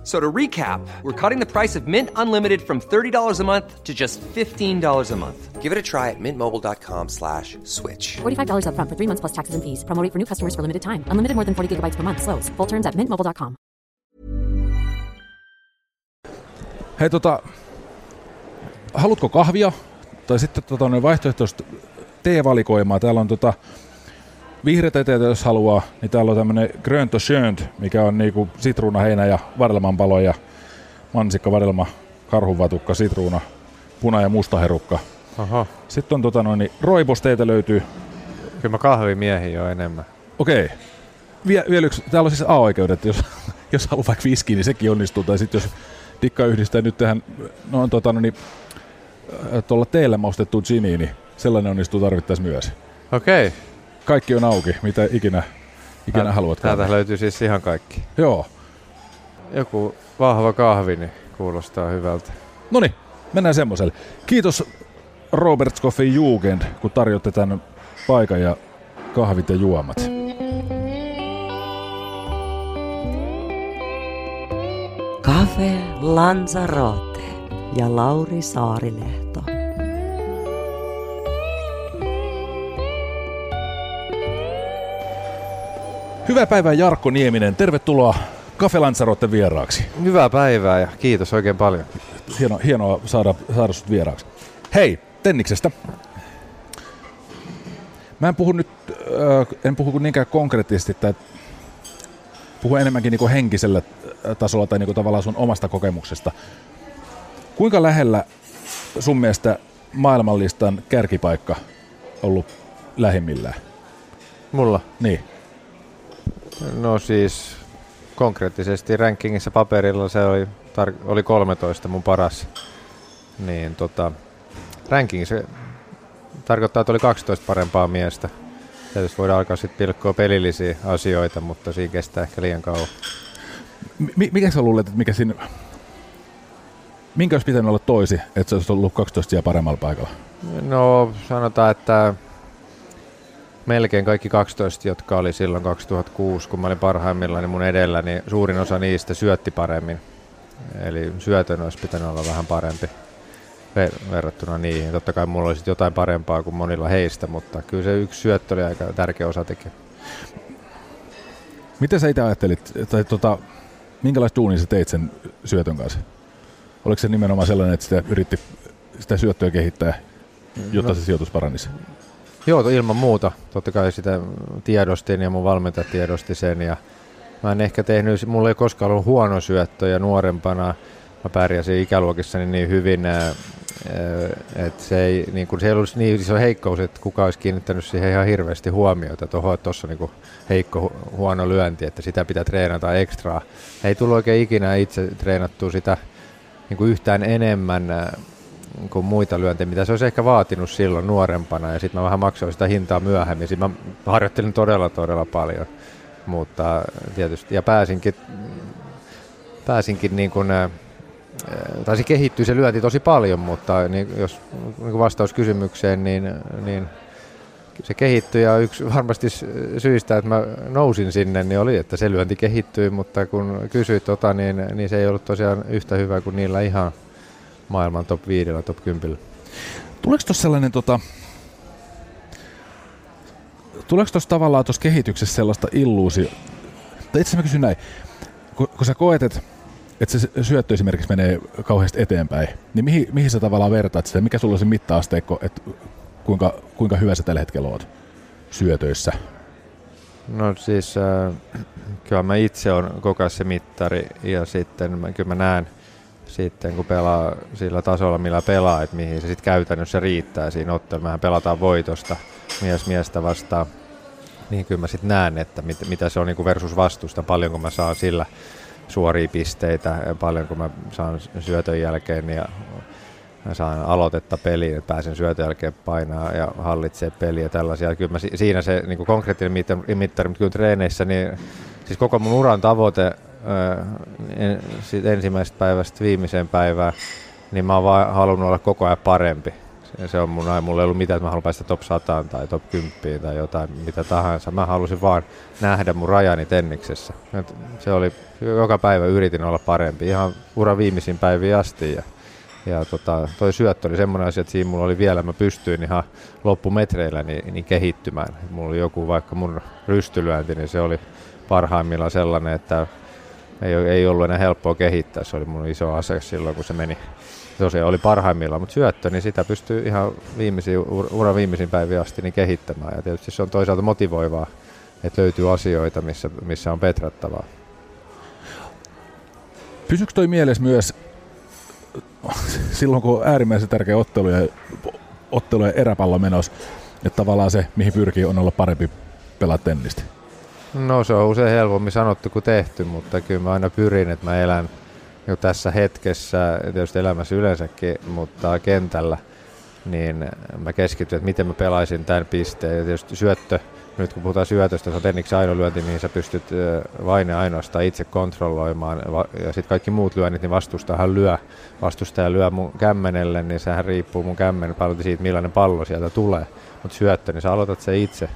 F- So to recap, we're cutting the price of Mint Unlimited from $30 a month to just $15 a month. Give it a try at mintmobile.com slash switch. $45 upfront for three months plus taxes and fees. Promo rate for new customers for limited time. Unlimited more than 40 gigabytes per month. Slows. Full terms at mintmobile.com. Hei tota, haluatko kahvia? Tai sitten tota, noin vaihtoehtoista teevalikoimaa. Täällä on tota, vihreät eteet, jos haluaa, niin täällä on tämmönen Grönto Schönt, mikä on niinku sitruuna, heinä ja varelmanpalo ja mansikka, varelma, karhunvatukka, sitruuna, puna- ja mustaherukka. Oho, Sitten on tota noin, niin roibosteita löytyy. kyllä mä kahvimiehiä jo enemmän. Okei. Vie, vielä yksi. Täällä on siis A-oikeudet, jos, jos haluaa vaikka viskiä, niin sekin onnistuu. Tai sitten jos dikka yhdistää nyt tähän, no on tota, no niin, äh, tuolla teillä maustettuun giniin, niin sellainen onnistuu tarvittaessa myös. Okei, Kaikki on auki, mitä ikinä, ikinä Tää- haluat. täältä löytyy siis ihan kaikki. Joo. Joku vahva kahvi, niin kuulostaa hyvältä. No niin, mennään semmoiselle. Kiitos Robert Coffee Jugend, kun tarjotte tämän paikan ja kahvit ja juomat. Cafe Lanzarote ja Lauri Saarilehto. Hyvää päivää Jarkko Nieminen, tervetuloa Cafe Lanzarote vieraaksi. Hyvää päivää ja kiitos oikein paljon. Hieno, hienoa saada, saada sut vieraaksi. Hei, Tenniksestä. Mä en puhu nyt, äh, en puhu niinkään konkreettisesti, tai puhu enemmänkin niinku henkisellä äh, tasolla tai niinku tavallaan sun omasta kokemuksesta. Kuinka lähellä sun mielestä maailmanlistan kärkipaikka ollut lähimmillään? Mulla? Niin. No siis konkreettisesti rankingissa paperilla se oli, tar- oli 13 mun paras. Niin tota, rankingissa tarkoittaa, että oli 12 parempaa miestä. Tietysti voidaan alkaa sitten pilkkoa pelillisiä asioita, mutta siinä kestää ehkä liian kauan. Mi- mikä sä luulet, että mikä siinä... Minkä olisi pitänyt olla toisi, että se olisi ollut 12 ja paremmalla paikalla? No sanotaan, että melkein kaikki 12, jotka oli silloin 2006, kun mä olin parhaimmillaan niin mun edellä, niin suurin osa niistä syötti paremmin. Eli syötön olisi pitänyt olla vähän parempi ver- verrattuna niihin. Totta kai mulla olisi jotain parempaa kuin monilla heistä, mutta kyllä se yksi syöttö oli aika tärkeä osatekijä. Miten sä itse ajattelit, tai tota, minkälaista duunia sä teit sen syötön kanssa? Oliko se nimenomaan sellainen, että sitä yritti sitä syöttöä kehittää, jotta No. se sijoitus paranisi? Joo, ilman muuta. Totta kai sitä tiedostin ja mun valmentaja tiedosti sen. Ja mä en ehkä tehnyt, mulla ei koskaan ollut huono syöttö ja nuorempana mä pärjäsin ikäluokissani niin hyvin, ää, että se ei, niin kun se ei ollut niin iso heikkous, että kuka olisi kiinnittänyt siihen ihan hirveästi huomiota että tuossa niin heikko hu- huono lyönti, että sitä pitää treenata ekstraa. Ei tullut oikein ikinä itse treenattua sitä niin kuin yhtään enemmän kuin muita lyöntejä, mitä se olisi ehkä vaatinut silloin nuorempana. Ja sitten mä vähän maksoin sitä hintaa myöhemmin. Sitten mä harjoittelin todella, todella paljon. Mutta tietysti, ja pääsinkin, pääsinkin niin kuin, ää, taisi kehittyä se lyönti tosi paljon, mutta niin, jos niin vastaus kysymykseen, niin, niin se kehittyi ja yksi varmasti sy- syistä, että mä nousin sinne, niin oli, että se lyönti kehittyi, mutta kun kysyit tota, niin, niin se ei ollut tosiaan yhtä hyvä kuin niillä ihan maailman top 5, top 10. Tuleeko tuossa sellainen, tota, tuleeko tuossa tavallaan tuossa kehityksessä sellaista illuusio, tai itse mä kysyn näin, kun, kun sä koet, että että se syöttö esimerkiksi menee kauheasti eteenpäin, niin mihin, mihin sä tavallaan vertaat sitä? Mikä sulla on se mitta-asteikko, että kuinka, kuinka hyvä sä tällä hetkellä oot syötöissä? No siis äh, kyllä mä itse on koko ajan se mittari ja sitten mä, kyllä mä näen sitten kun pelaa sillä tasolla millä pelaa, että mihin se sitten käytännössä riittää siinä ottelussa. Mehän pelataan voitosta mies miestä vastaan. Niin kyllä mä sitten näen, että mit, mitä se on niin kuin versus vastusta, paljonko mä saan sillä suoria pisteitä, paljonko mä saan syötön jälkeen ja mä saan aloitetta peliin, että pääsen syötön jälkeen painaa ja hallitsee peliä ja tällaisia. Kyllä mä, si- siinä se niin konkreettinen mittari, mutta kyllä treeneissä, niin siis koko mun uran tavoite siitä ensimmäisestä päivästä viimeiseen päivään, niin mä oon vaan halunnut olla koko ajan parempi. Se on mun, mulla ei ollut mitään, että mä haluan päästä top 100 tai top 10 tai jotain, mitä tahansa. Mä halusin vaan nähdä mun rajani tenniksessä. Et se oli, joka päivä yritin olla parempi, ihan ura viimeisin päiviin asti. Ja, ja tota, toi syöttö oli semmoinen asia, että siinä mulla oli vielä, mä pystyin ihan loppumetreillä niin, niin kehittymään. Mulla oli joku vaikka mun rystylyönti, niin se oli parhaimmillaan sellainen, että ei, ei ollut enää helppoa kehittää. Se oli mun iso ase silloin, kun se meni. Tosiaan oli parhaimmillaan, mutta syöttö, niin sitä pystyy ihan viimeisiin, uran viimeisiin päiviin asti niin kehittämään. Ja tietysti se on toisaalta motivoivaa, että löytyy asioita, missä, missä on petrattavaa. Pysyykö toi mielessä myös silloin, kun on äärimmäisen tärkeä ottelu ja, ottelu ja eräpallo menossa, että tavallaan se, mihin pyrkii, on olla parempi pelaa tennistä? No se on usein helpommin sanottu kuin tehty, mutta kyllä mä aina pyrin, että mä elän jo tässä hetkessä, tietysti elämässä yleensäkin, mutta kentällä, niin mä keskityn, että miten mä pelaisin tämän pisteen. Ja tietysti syöttö, nyt kun puhutaan syötöstä, se on tenniksi ainolyönti, mihin sä pystyt vain ainoastaan itse kontrolloimaan. Ja sitten kaikki muut lyönnit, niin vastustajahan lyö. Vastustaja lyö mun kämmenelle, niin sehän riippuu mun kämmen paljon siitä, millainen pallo sieltä tulee. Mutta syöttö, niin sä aloitat se itse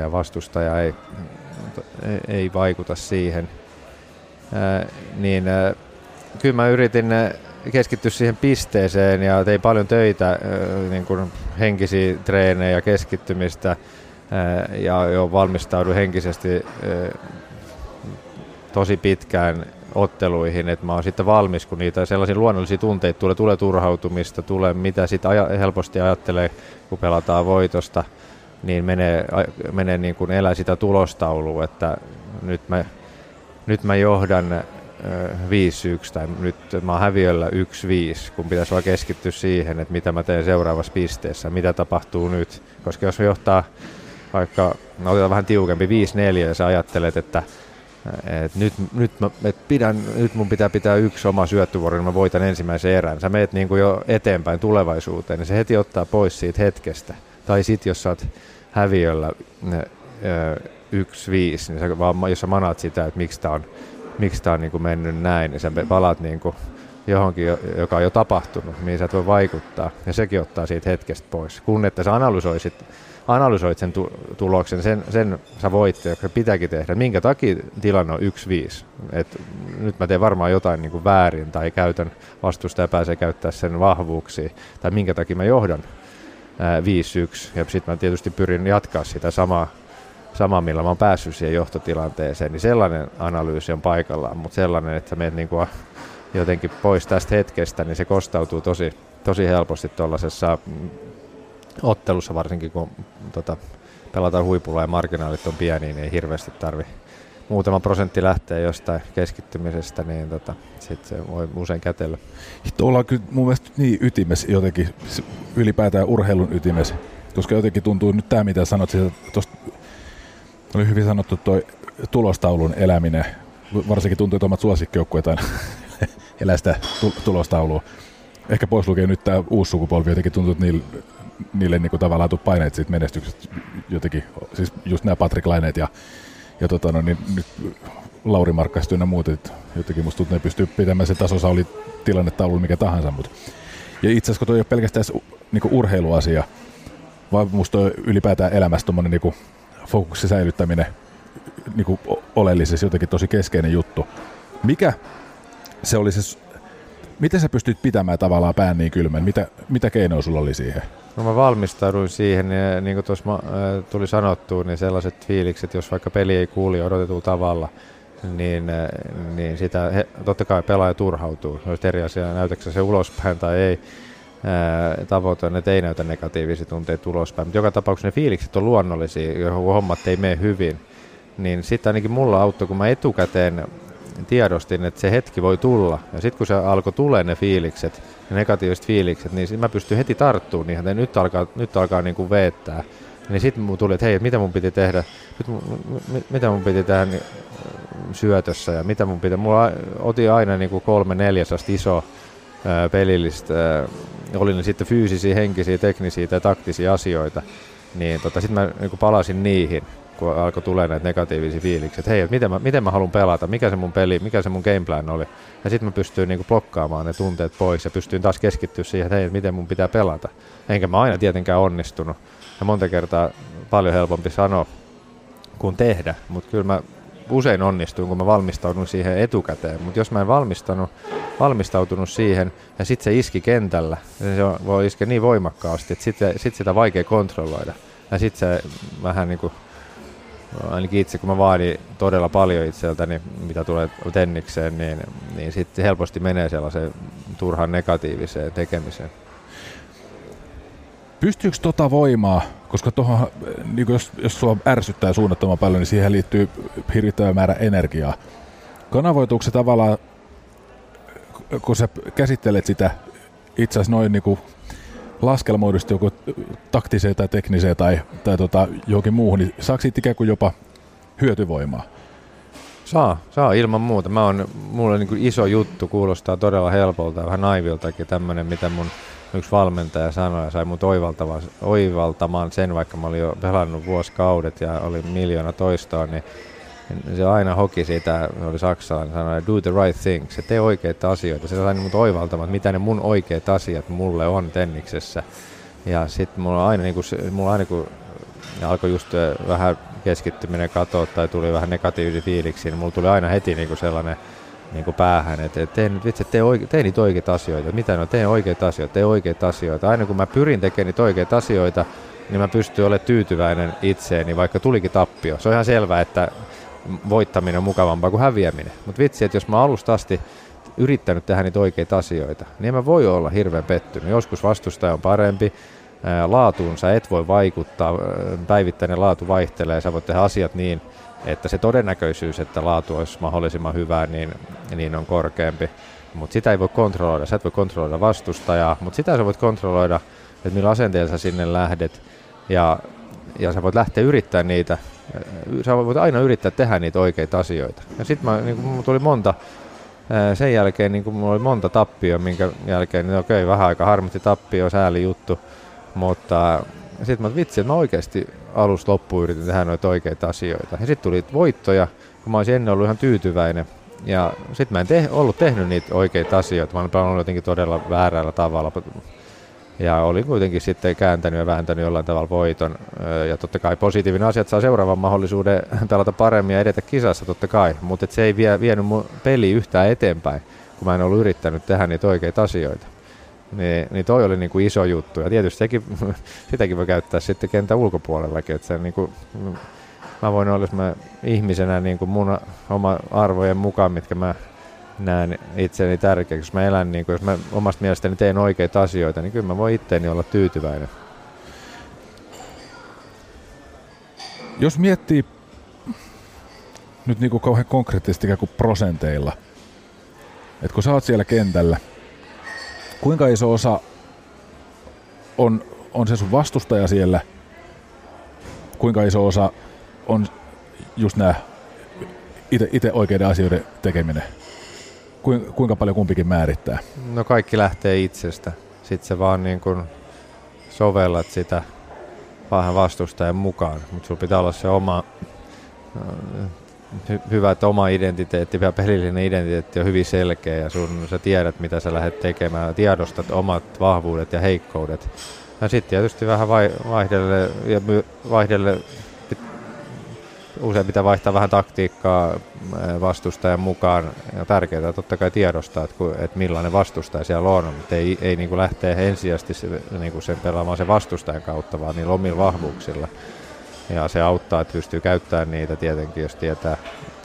ja vastustaja ei, ei vaikuta siihen. Niin kyllä mä yritin keskittyä siihen pisteeseen ja tein paljon töitä, niin kuin henkisiä treenejä keskittymistä ja jo valmistauduin henkisesti tosi pitkään otteluihin, että mä oon sitten valmis, kun niitä sellaisia luonnollisia tunteita tulee, tulee turhautumista, tulee mitä sitten aja, helposti ajattelee, kun pelataan voitosta – niin menee, menee niin kuin elää sitä tulostaulua, että nyt mä, nyt mä johdan 5-1 tai nyt mä oon häviöllä 1-5, kun pitäisi vaan keskittyä siihen, että mitä mä teen seuraavassa pisteessä, mitä tapahtuu nyt. Koska jos johtaa vaikka, no otetaan vähän tiukempi, 5-4 ja sä ajattelet, että et nyt, nyt, mä, et pidän, nyt mun pitää pitää yksi oma syöttövuoro, niin mä voitan ensimmäisen erän. Sä meet niin kuin jo eteenpäin tulevaisuuteen, niin se heti ottaa pois siitä hetkestä. Tai sitten jos sä oot häviöllä yksi viisi, niin sä vaan, jos sä manaat sitä, että miksi tämä on, miksi tää on niin kuin mennyt näin, niin sä palaat niin kuin johonkin, joka on jo tapahtunut, mihin sä et voi vaikuttaa, ja sekin ottaa siitä hetkestä pois. Kun että sä analysoisit, analysoit sen tu- tuloksen, sen, sen sä voit, joka pitääkin tehdä. Minkä takia tilanne on 1-5? Et nyt mä teen varmaan jotain niin kuin väärin, tai käytän vastusta ja pääsee käyttää sen vahvuuksia, tai minkä takia mä johdan 5-1. Ja sitten mä tietysti pyrin jatkaa sitä samaa, samaa, millä mä oon päässyt siihen johtotilanteeseen. Niin sellainen analyysi on paikallaan, mutta sellainen, että menet niinku jotenkin pois tästä hetkestä, niin se kostautuu tosi, tosi helposti tuollaisessa mm, ottelussa, varsinkin kun tota, pelataan huipulla ja marginaalit on pieniä, niin ei hirveästi tarvi muutama prosentti lähtee jostain keskittymisestä, niin tota, sitten se voi usein kätellä. Tuo ollaan kyllä mun mielestä niin ytimes jotenkin, ylipäätään urheilun ytimes, koska jotenkin tuntuu nyt tämä, mitä sanot, tuosta oli hyvin sanottu tuo tulostaulun eläminen, varsinkin tuntuu, että omat suosikkijoukkueet aina elää sitä tulostaulua. Ehkä pois lukee nyt tämä uusi sukupolvi, jotenkin tuntuu, että niille, niille niin kuin tavallaan paineet siitä menestyksestä jotenkin, siis just nämä Patrick Laineet ja ja tota, no, niin nyt Lauri Markkastu ja muut, että jotenkin musta tuntuu, ne pystyy pitämään se tasossa, oli tilannetaulu mikä tahansa. Mutta. Ja itse asiassa kun toi ei ole pelkästään niin urheiluasia, vaan musta on ylipäätään elämässä tuommoinen niin fokuksen säilyttäminen niin oleellisesti jotenkin tosi keskeinen juttu. Mikä se oli se, miten sä pystyt pitämään tavallaan pään niin kylmän? Mitä, mitä keinoja sulla oli siihen? No mä valmistauduin siihen ja niin kuin tuossa äh, tuli sanottua, niin sellaiset fiilikset, jos vaikka peli ei kuuli odotetulla tavalla, niin, äh, niin sitä he, totta kai pelaaja turhautuu. Olisi eri asia, näytäkö se ulospäin tai ei. Äh, tavoite että ei näytä negatiivisia tunteita ulospäin, mutta joka tapauksessa ne fiilikset on luonnollisia, johon hommat ei mene hyvin. Niin sitten ainakin mulla auttoi, kun mä etukäteen tiedostin, että se hetki voi tulla. Ja sitten kun se alkoi tulee ne fiilikset, ne negatiiviset fiilikset, niin mä pystyn heti tarttumaan niihin, että nyt alkaa, nyt alkaa niin kuin veettää. Niin sitten mun tuli, että hei, mitä mun piti tehdä, nyt, mitä mun piti tehdä niin, syötössä ja mitä mun piti, mulla otin aina niin kuin kolme neljäsasta iso ää, pelillistä, ää, oli ne sitten fyysisiä, henkisiä, teknisiä tai taktisia asioita. niin tota, sitten mä niin palasin niihin, kun alkoi tulee näitä negatiivisia fiiliksiä, että hei, että miten mä, miten mä haluan pelata, mikä se mun peli, mikä se mun gameplan oli. Ja sitten mä pystyin niin blokkaamaan ne tunteet pois ja pystyin taas keskittyä siihen, että hei, että miten mun pitää pelata. Enkä mä aina tietenkään onnistunut. Ja monta kertaa paljon helpompi sanoa kuin tehdä, mutta kyllä mä usein onnistuin, kun mä valmistaudun siihen etukäteen. Mutta jos mä en valmistanut, valmistautunut siihen ja sitten se iski kentällä, niin se voi iskeä niin voimakkaasti, että sitten sit sitä vaikea kontrolloida. Ja sitten se vähän niin kuin, ainakin itse kun mä vaadin todella paljon itseltäni, mitä tulee tennikseen, niin, niin sitten helposti menee sellaiseen turhan negatiiviseen tekemiseen. Pystyykö tota voimaa, koska tuohon, niin jos, jos sua ärsyttää suunnattoman paljon, niin siihen liittyy hirvittävä määrä energiaa. Kanavoituuko se tavallaan, kun sä käsittelet sitä itse asiassa noin niin laskelmoidusti joku taktiseen tai tekniseen tai, tai tota, johonkin muuhun, niin saako siitä ikään kuin jopa hyötyvoimaa? Saa, saa ilman muuta. Mä on, mulla niin iso juttu, kuulostaa todella helpolta vähän naiviltakin tämmöinen, mitä mun yksi valmentaja sanoi ja sai mut oivaltamaan, oivaltamaan sen, vaikka mä olin jo pelannut vuosikaudet ja oli miljoona toistoa, niin se aina hoki siitä, oli saksalainen, sanoi, do the right thing, se tee oikeita asioita. Se sai mut oivaltamaan, että mitä ne mun oikeat asiat mulle on tenniksessä. Ja sitten mulla aina, niin kun, mulla aina kun alkoi just vähän keskittyminen katoa tai tuli vähän negatiivisia fiiliksi, niin mulla tuli aina heti niin sellainen niin kuin päähän, että et tee nyt vitsi, tee, oike, tee niitä oikeita asioita. Mitä no, tee oikeita asioita, tee oikeita asioita. Aina kun mä pyrin tekemään niitä oikeita asioita, niin mä pystyn olemaan tyytyväinen itseeni, vaikka tulikin tappio. Se on ihan selvää, että voittaminen on mukavampaa kuin häviäminen. Mutta vitsi, että jos mä alusta asti yrittänyt tehdä niitä oikeita asioita, niin mä voi olla hirveän pettynyt. Joskus vastustaja on parempi, laatuun sä et voi vaikuttaa, päivittäinen laatu vaihtelee, sä voit tehdä asiat niin, että se todennäköisyys, että laatu olisi mahdollisimman hyvää, niin, niin on korkeampi. Mutta sitä ei voi kontrolloida. Sä et voi kontrolloida vastustajaa, mutta sitä sä voit kontrolloida, että millä asenteella sä sinne lähdet. Ja, ja sä voit lähteä yrittämään niitä. Sä voit aina yrittää tehdä niitä oikeita asioita. Ja sitten niin mulla tuli monta, sen jälkeen niin mulla oli monta tappia, minkä jälkeen, niin okei, vähän aika harmitti tappio, sääli juttu. Mutta sitten mä vitsi, että mä oikeasti alusta loppuun yritin tehdä noita oikeita asioita. Ja sitten tuli voittoja, kun mä olisin ennen ollut ihan tyytyväinen. Ja sitten mä en te- ollut tehnyt niitä oikeita asioita, mä olin jotenkin todella väärällä tavalla. Ja olin kuitenkin sitten kääntänyt ja vääntänyt jollain tavalla voiton. Ja totta kai positiivinen asia, että saa seuraavan mahdollisuuden pelata paremmin ja edetä kisassa totta kai. Mutta se ei vie, vienyt mun peli yhtään eteenpäin, kun mä en ollut yrittänyt tehdä niitä oikeita asioita. Niin, niin toi oli niin kuin iso juttu. Ja tietysti sekin, sitäkin voi käyttää sitten kentän ulkopuolellakin. Että se niin kuin, mä voin olla, mä ihmisenä niin kuin mun oma arvojen mukaan, mitkä mä näen itseni tärkeäksi. Jos mä elän, niin kuin, jos mä omasta mielestäni teen oikeita asioita, niin kyllä mä voin itteeni olla tyytyväinen. Jos miettii nyt niin kuin kauhean konkreettisesti ikään kuin prosenteilla, että kun sä oot siellä kentällä – kuinka iso osa on, on se sun vastustaja siellä, kuinka iso osa on just nämä itse oikeiden asioiden tekeminen? Kuinka paljon kumpikin määrittää? No kaikki lähtee itsestä. Sitten se vaan niin kuin sovellat sitä vähän vastustajan mukaan, mutta sulla pitää olla se oma hy- hyvä, että oma identiteetti, vielä pelillinen identiteetti on hyvin selkeä ja sun, sä tiedät, mitä sä lähdet tekemään, tiedostat omat vahvuudet ja heikkoudet. Ja sitten tietysti vähän vai, vaihdelle, ja my, vaihdelle usein pitää vaihtaa vähän taktiikkaa vastustajan mukaan. Ja tärkeää totta kai tiedostaa, että, että millainen vastustaja siellä on, mutta ei, ei niin kuin lähteä ensisijaisesti se, niin kuin sen pelaamaan sen vastustajan kautta, vaan niillä omilla vahvuuksilla. Ja se auttaa, että pystyy käyttämään niitä tietenkin, jos tietää,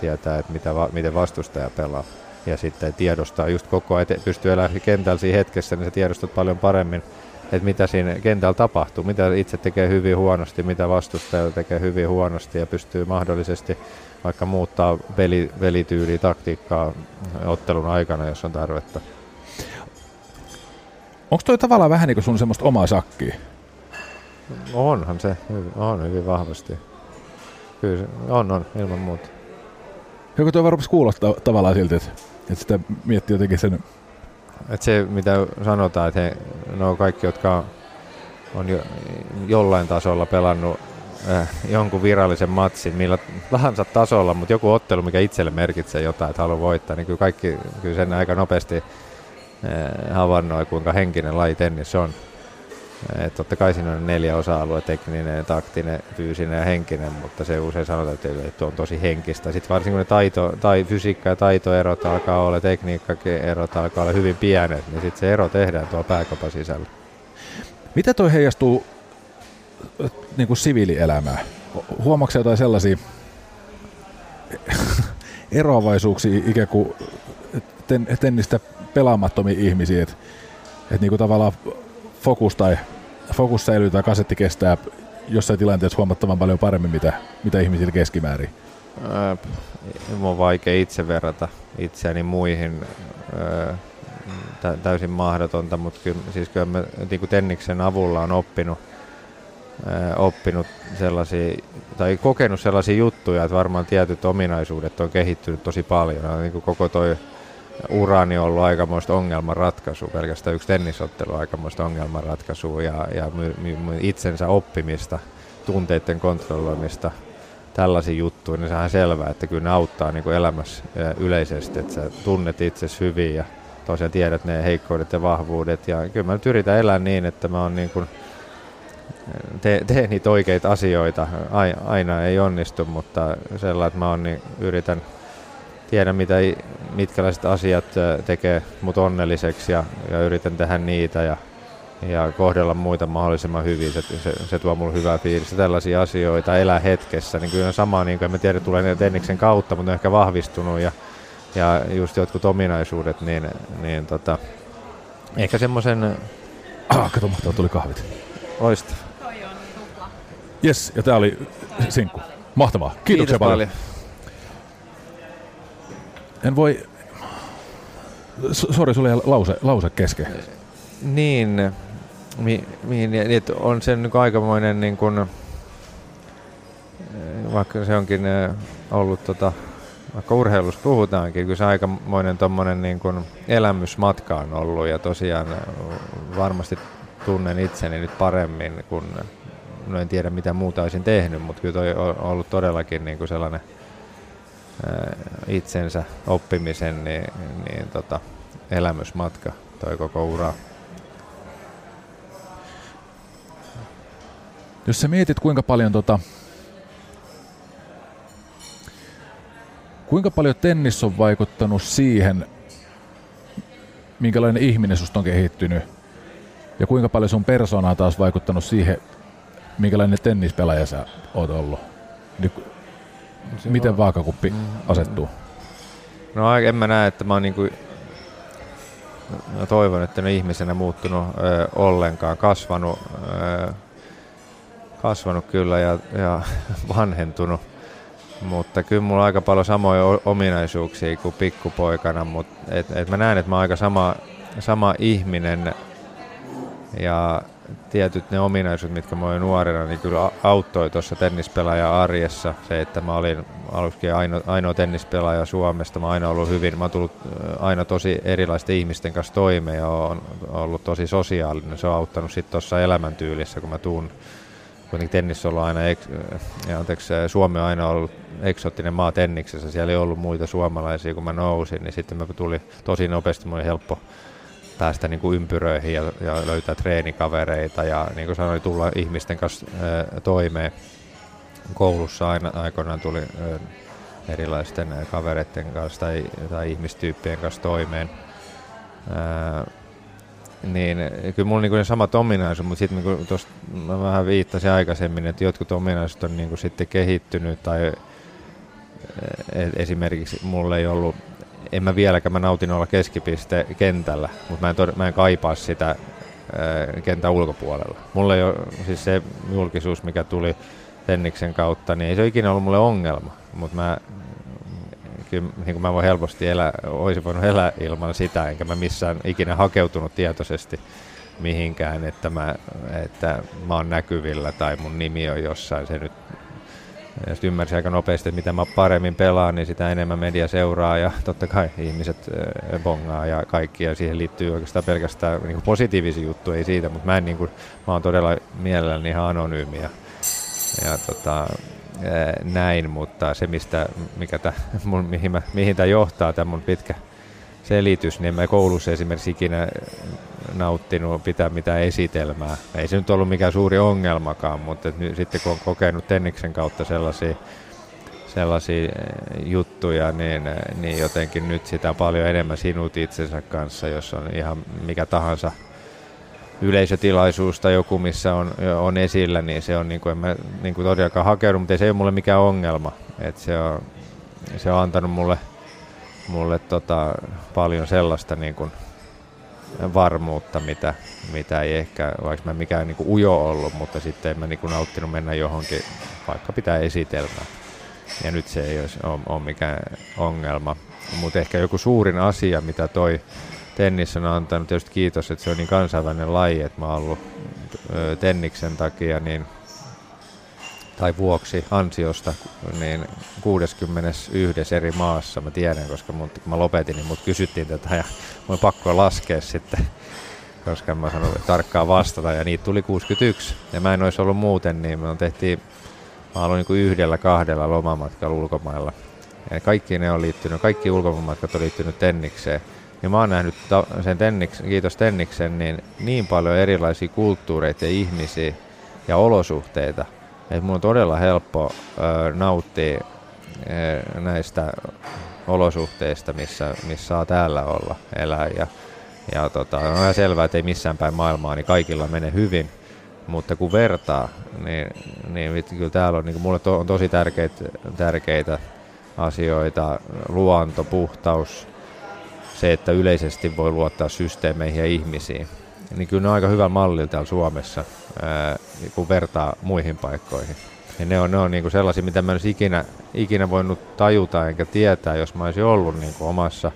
tietää että mitä, miten vastustaja pelaa. Ja sitten tiedostaa just koko ajan, pystyy elämään kentällä siinä hetkessä, niin sä tiedostat paljon paremmin, että mitä siinä kentällä tapahtuu, mitä itse tekee hyvin huonosti, mitä vastustaja tekee hyvin huonosti ja pystyy mahdollisesti vaikka muuttaa veli, velityyliä, taktiikkaa ottelun aikana, jos on tarvetta. Onko toi tavallaan vähän niin kuin sun semmoista omaa sakkia? Onhan se, on hyvin vahvasti. Kyllä se on, on, ilman muuta. Joku tuo varmasti kuulostaa tavallaan siltä, että, että sitä miettii jotenkin sen... Että se, mitä sanotaan, että he, no kaikki, jotka on jo, jollain tasolla pelannut äh, jonkun virallisen matsin, millä tahansa tasolla, mutta joku ottelu, mikä itselle merkitsee jotain, että haluaa voittaa, niin kyllä kaikki kyllä sen aika nopeasti äh, havainnoi, kuinka henkinen laji tennis on. Et totta kai siinä on neljä osa-alue, tekninen, taktinen, fyysinen ja henkinen, mutta se usein sanotaan, että on tosi henkistä. Sitten varsinkin kun ne taito, tai fysiikka ja taitoerot alkaa olla, tekniikkakin erot alkaa olla hyvin pienet, niin sitten se ero tehdään tuolla pääkopan sisällä. Mitä toi heijastuu niin kuin siviilielämään? Huomaatko jotain sellaisia eroavaisuuksia ikään kuin ten, tennistä pelaamattomia ihmisiä, että, niin kuin tavallaan fokus tai fokus säilyy tai kasetti kestää jossain tilanteessa huomattavan paljon paremmin, mitä, mitä ihmisillä keskimäärin? Ää, on vaikea itse verrata itseäni muihin. Ää, täysin mahdotonta, mutta kyllä, siis kyllä mä niin kuin Tenniksen avulla on oppinut, ää, oppinut sellaisia, tai kokenut sellaisia juttuja, että varmaan tietyt ominaisuudet on kehittynyt tosi paljon. Niin kuin koko toi urani on ollut aikamoista ongelmanratkaisua, pelkästään yksi tennisottelu on aikamoista ongelmanratkaisua ja, ja my, my, itsensä oppimista, tunteiden kontrolloimista, tällaisia juttuja, niin sehän on selvää, että kyllä ne auttaa niin elämässä yleisesti, että sä tunnet itsesi hyvin ja tosiaan tiedät ne heikkoudet ja vahvuudet. Ja kyllä mä nyt yritän elää niin, että mä oon niin kuin, te, teen niitä oikeita asioita. Aina ei onnistu, mutta sellainen, että mä oon, niin yritän tiedä, mitä, mitkälaiset asiat tekee mut onnelliseksi ja, ja yritän tehdä niitä ja, ja kohdella muita mahdollisimman hyvin. Se, se, se tuo mulle hyvää fiilistä. Tällaisia asioita, elää hetkessä, niin kyllä on sama, niin kuin en mä tiedä, tulee Tenniksen kautta, mutta on ehkä vahvistunut ja, ja just jotkut ominaisuudet, niin, niin tota, ehkä semmoisen... Ah, kato, mahtavaa, tuli kahvit. Loistava. Jes, ja tää oli sinkku. Mahtavaa. Kiitoksia Kiitos paljon. paljon. En voi... Sori, sulla lause, lause kesken. Niin, mi, mi, niin, että on se niin aikamoinen, niin kuin, vaikka se onkin eh, ollut tota, vaikka urheilussa puhutaankin, kyllä se aikamoinen tommonen niin kuin elämysmatka on ollut ja tosiaan eh, varmasti tunnen itseni nyt paremmin, kun no en tiedä mitä muuta olisin tehnyt, mutta kyllä toi on ollut todellakin niin kuin sellainen itsensä oppimisen niin, niin tota, elämysmatka toi koko ura. Jos sä mietit kuinka paljon tota, kuinka paljon tennis on vaikuttanut siihen, minkälainen ihminen susta on kehittynyt, ja kuinka paljon sun persoona on taas vaikuttanut siihen, minkälainen tennispelaaja sä oot ollut. Niin, miten vaakakuppi asettuu? No en mä näe, että mä oon niinku, mä toivon, että ne ihmisenä muuttunut ö, ollenkaan, kasvanut, ö, kasvanut kyllä ja, ja vanhentunut. Mutta kyllä mulla on aika paljon samoja ominaisuuksia kuin pikkupoikana, mutta et, et mä näen, että mä oon aika sama, sama ihminen ja tietyt ne ominaisuudet, mitkä mä olin nuorena, niin kyllä auttoi tuossa tennispelaajan arjessa. Se, että mä olin aluksi ainoa, ainoa tennispelaaja Suomesta, mä aina ollut hyvin, mä oon tullut aina tosi erilaisten ihmisten kanssa toimeen ja on ollut tosi sosiaalinen. Se on auttanut sitten tuossa elämäntyylissä, kun mä tuun kuitenkin tennis on aina, ja anteeksi, Suomi on aina ollut eksoottinen maa tenniksessä, siellä ei ollut muita suomalaisia, kun mä nousin, niin sitten mä tuli tosi nopeasti, oli helppo päästä niin kuin ympyröihin ja, ja löytää treenikavereita ja niin kuin sanoin, tulla ihmisten kanssa ää, toimeen. Koulussa aina aikoinaan tuli ää, erilaisten kavereiden kanssa tai, tai ihmistyyppien kanssa toimeen. Ää, niin kyllä mulla on niin samat ominaisuudet, mutta sitten niin tuossa mä vähän viittasin aikaisemmin, että jotkut ominaisuudet on niin sitten kehittynyt tai esimerkiksi mulla ei ollut en mä vieläkään, mä nautin olla keskipiste kentällä, mutta mä en, tod- mä en kaipaa sitä kentän ulkopuolella. Mulle ole, siis se julkisuus, mikä tuli Tenniksen kautta, niin ei se ole ikinä ollut mulle ongelma, mutta mä, kyllä niin mä voin helposti elää, olisin voinut elää ilman sitä, enkä mä missään ikinä hakeutunut tietoisesti mihinkään, että mä, että mä oon näkyvillä tai mun nimi on jossain, se nyt ja sitten ymmärsin aika nopeasti, että mitä mä paremmin pelaan, niin sitä enemmän media seuraa ja totta kai ihmiset äh, bongaa ja kaikki. Ja siihen liittyy oikeastaan pelkästään niin positiivisia juttuja, ei siitä, mutta mä, en, niin kuin, mä oon todella mielelläni ihan anonyymi ja, ja tota, äh, näin, mutta se mistä, mikä tää, mun, mihin, mä, mihin tämä johtaa, tämä mun pitkä selitys, niin mä koulussa esimerkiksi ikinä nauttinut pitää mitään esitelmää. Ei se nyt ollut mikään suuri ongelmakaan, mutta nyt, sitten kun on kokenut Tenniksen kautta sellaisia, sellaisia eh, juttuja, niin, eh, niin jotenkin nyt sitä paljon enemmän sinut itsensä kanssa, jos on ihan mikä tahansa yleisötilaisuus tai joku, missä on, on esillä, niin se on niin kuin, en mä niin kuin todellakaan hakeudu, mutta ei se ole mulle mikään ongelma. Et se, on, se on antanut mulle, mulle tota, paljon sellaista niin kuin, varmuutta, mitä, mitä ei ehkä, vaikka mä mikään niin kuin ujo ollut, mutta sitten en mä niin kuin nauttinut mennä johonkin, vaikka pitää esitelmää. Ja nyt se ei ole, ole mikään ongelma. Mutta ehkä joku suurin asia, mitä toi tennis on antanut, tietysti kiitos, että se on niin kansainvälinen laji, että mä oon ollut tenniksen takia niin tai vuoksi ansiosta niin 61 eri maassa, mä tiedän, koska mut, kun mä lopetin, niin mut kysyttiin tätä ja mä pakko laskea sitten, koska mä sanoin tarkkaan vastata ja niitä tuli 61 ja mä en olisi ollut muuten, niin me tehtiin, mä olin niin yhdellä kahdella lomamatkalla ulkomailla ja kaikki ne on liittynyt, kaikki ulkomaanmatkat on liittynyt tennikseen. Ja mä oon nähnyt sen tenniks, kiitos Tenniksen, niin, niin paljon erilaisia kulttuureita ja ihmisiä ja olosuhteita, et mun on todella helppo ö, nauttia ö, näistä olosuhteista, missä, missä saa täällä olla, elää. Ja, ja tota, on ihan selvää, että ei missään päin maailmaa, niin kaikilla menee hyvin. Mutta kun vertaa, niin, niin kyllä täällä on, niin mulle to, on tosi tärkeitä, tärkeitä asioita, luonto, puhtaus, se, että yleisesti voi luottaa systeemeihin ja ihmisiin niin kyllä ne on aika hyvä malli täällä Suomessa, ää, kun vertaa muihin paikkoihin. Ja ne on, ne on niin kuin sellaisia, mitä mä en olisi ikinä, ikinä voinut tajuta enkä tietää, jos mä olisin ollut niin kuin omassa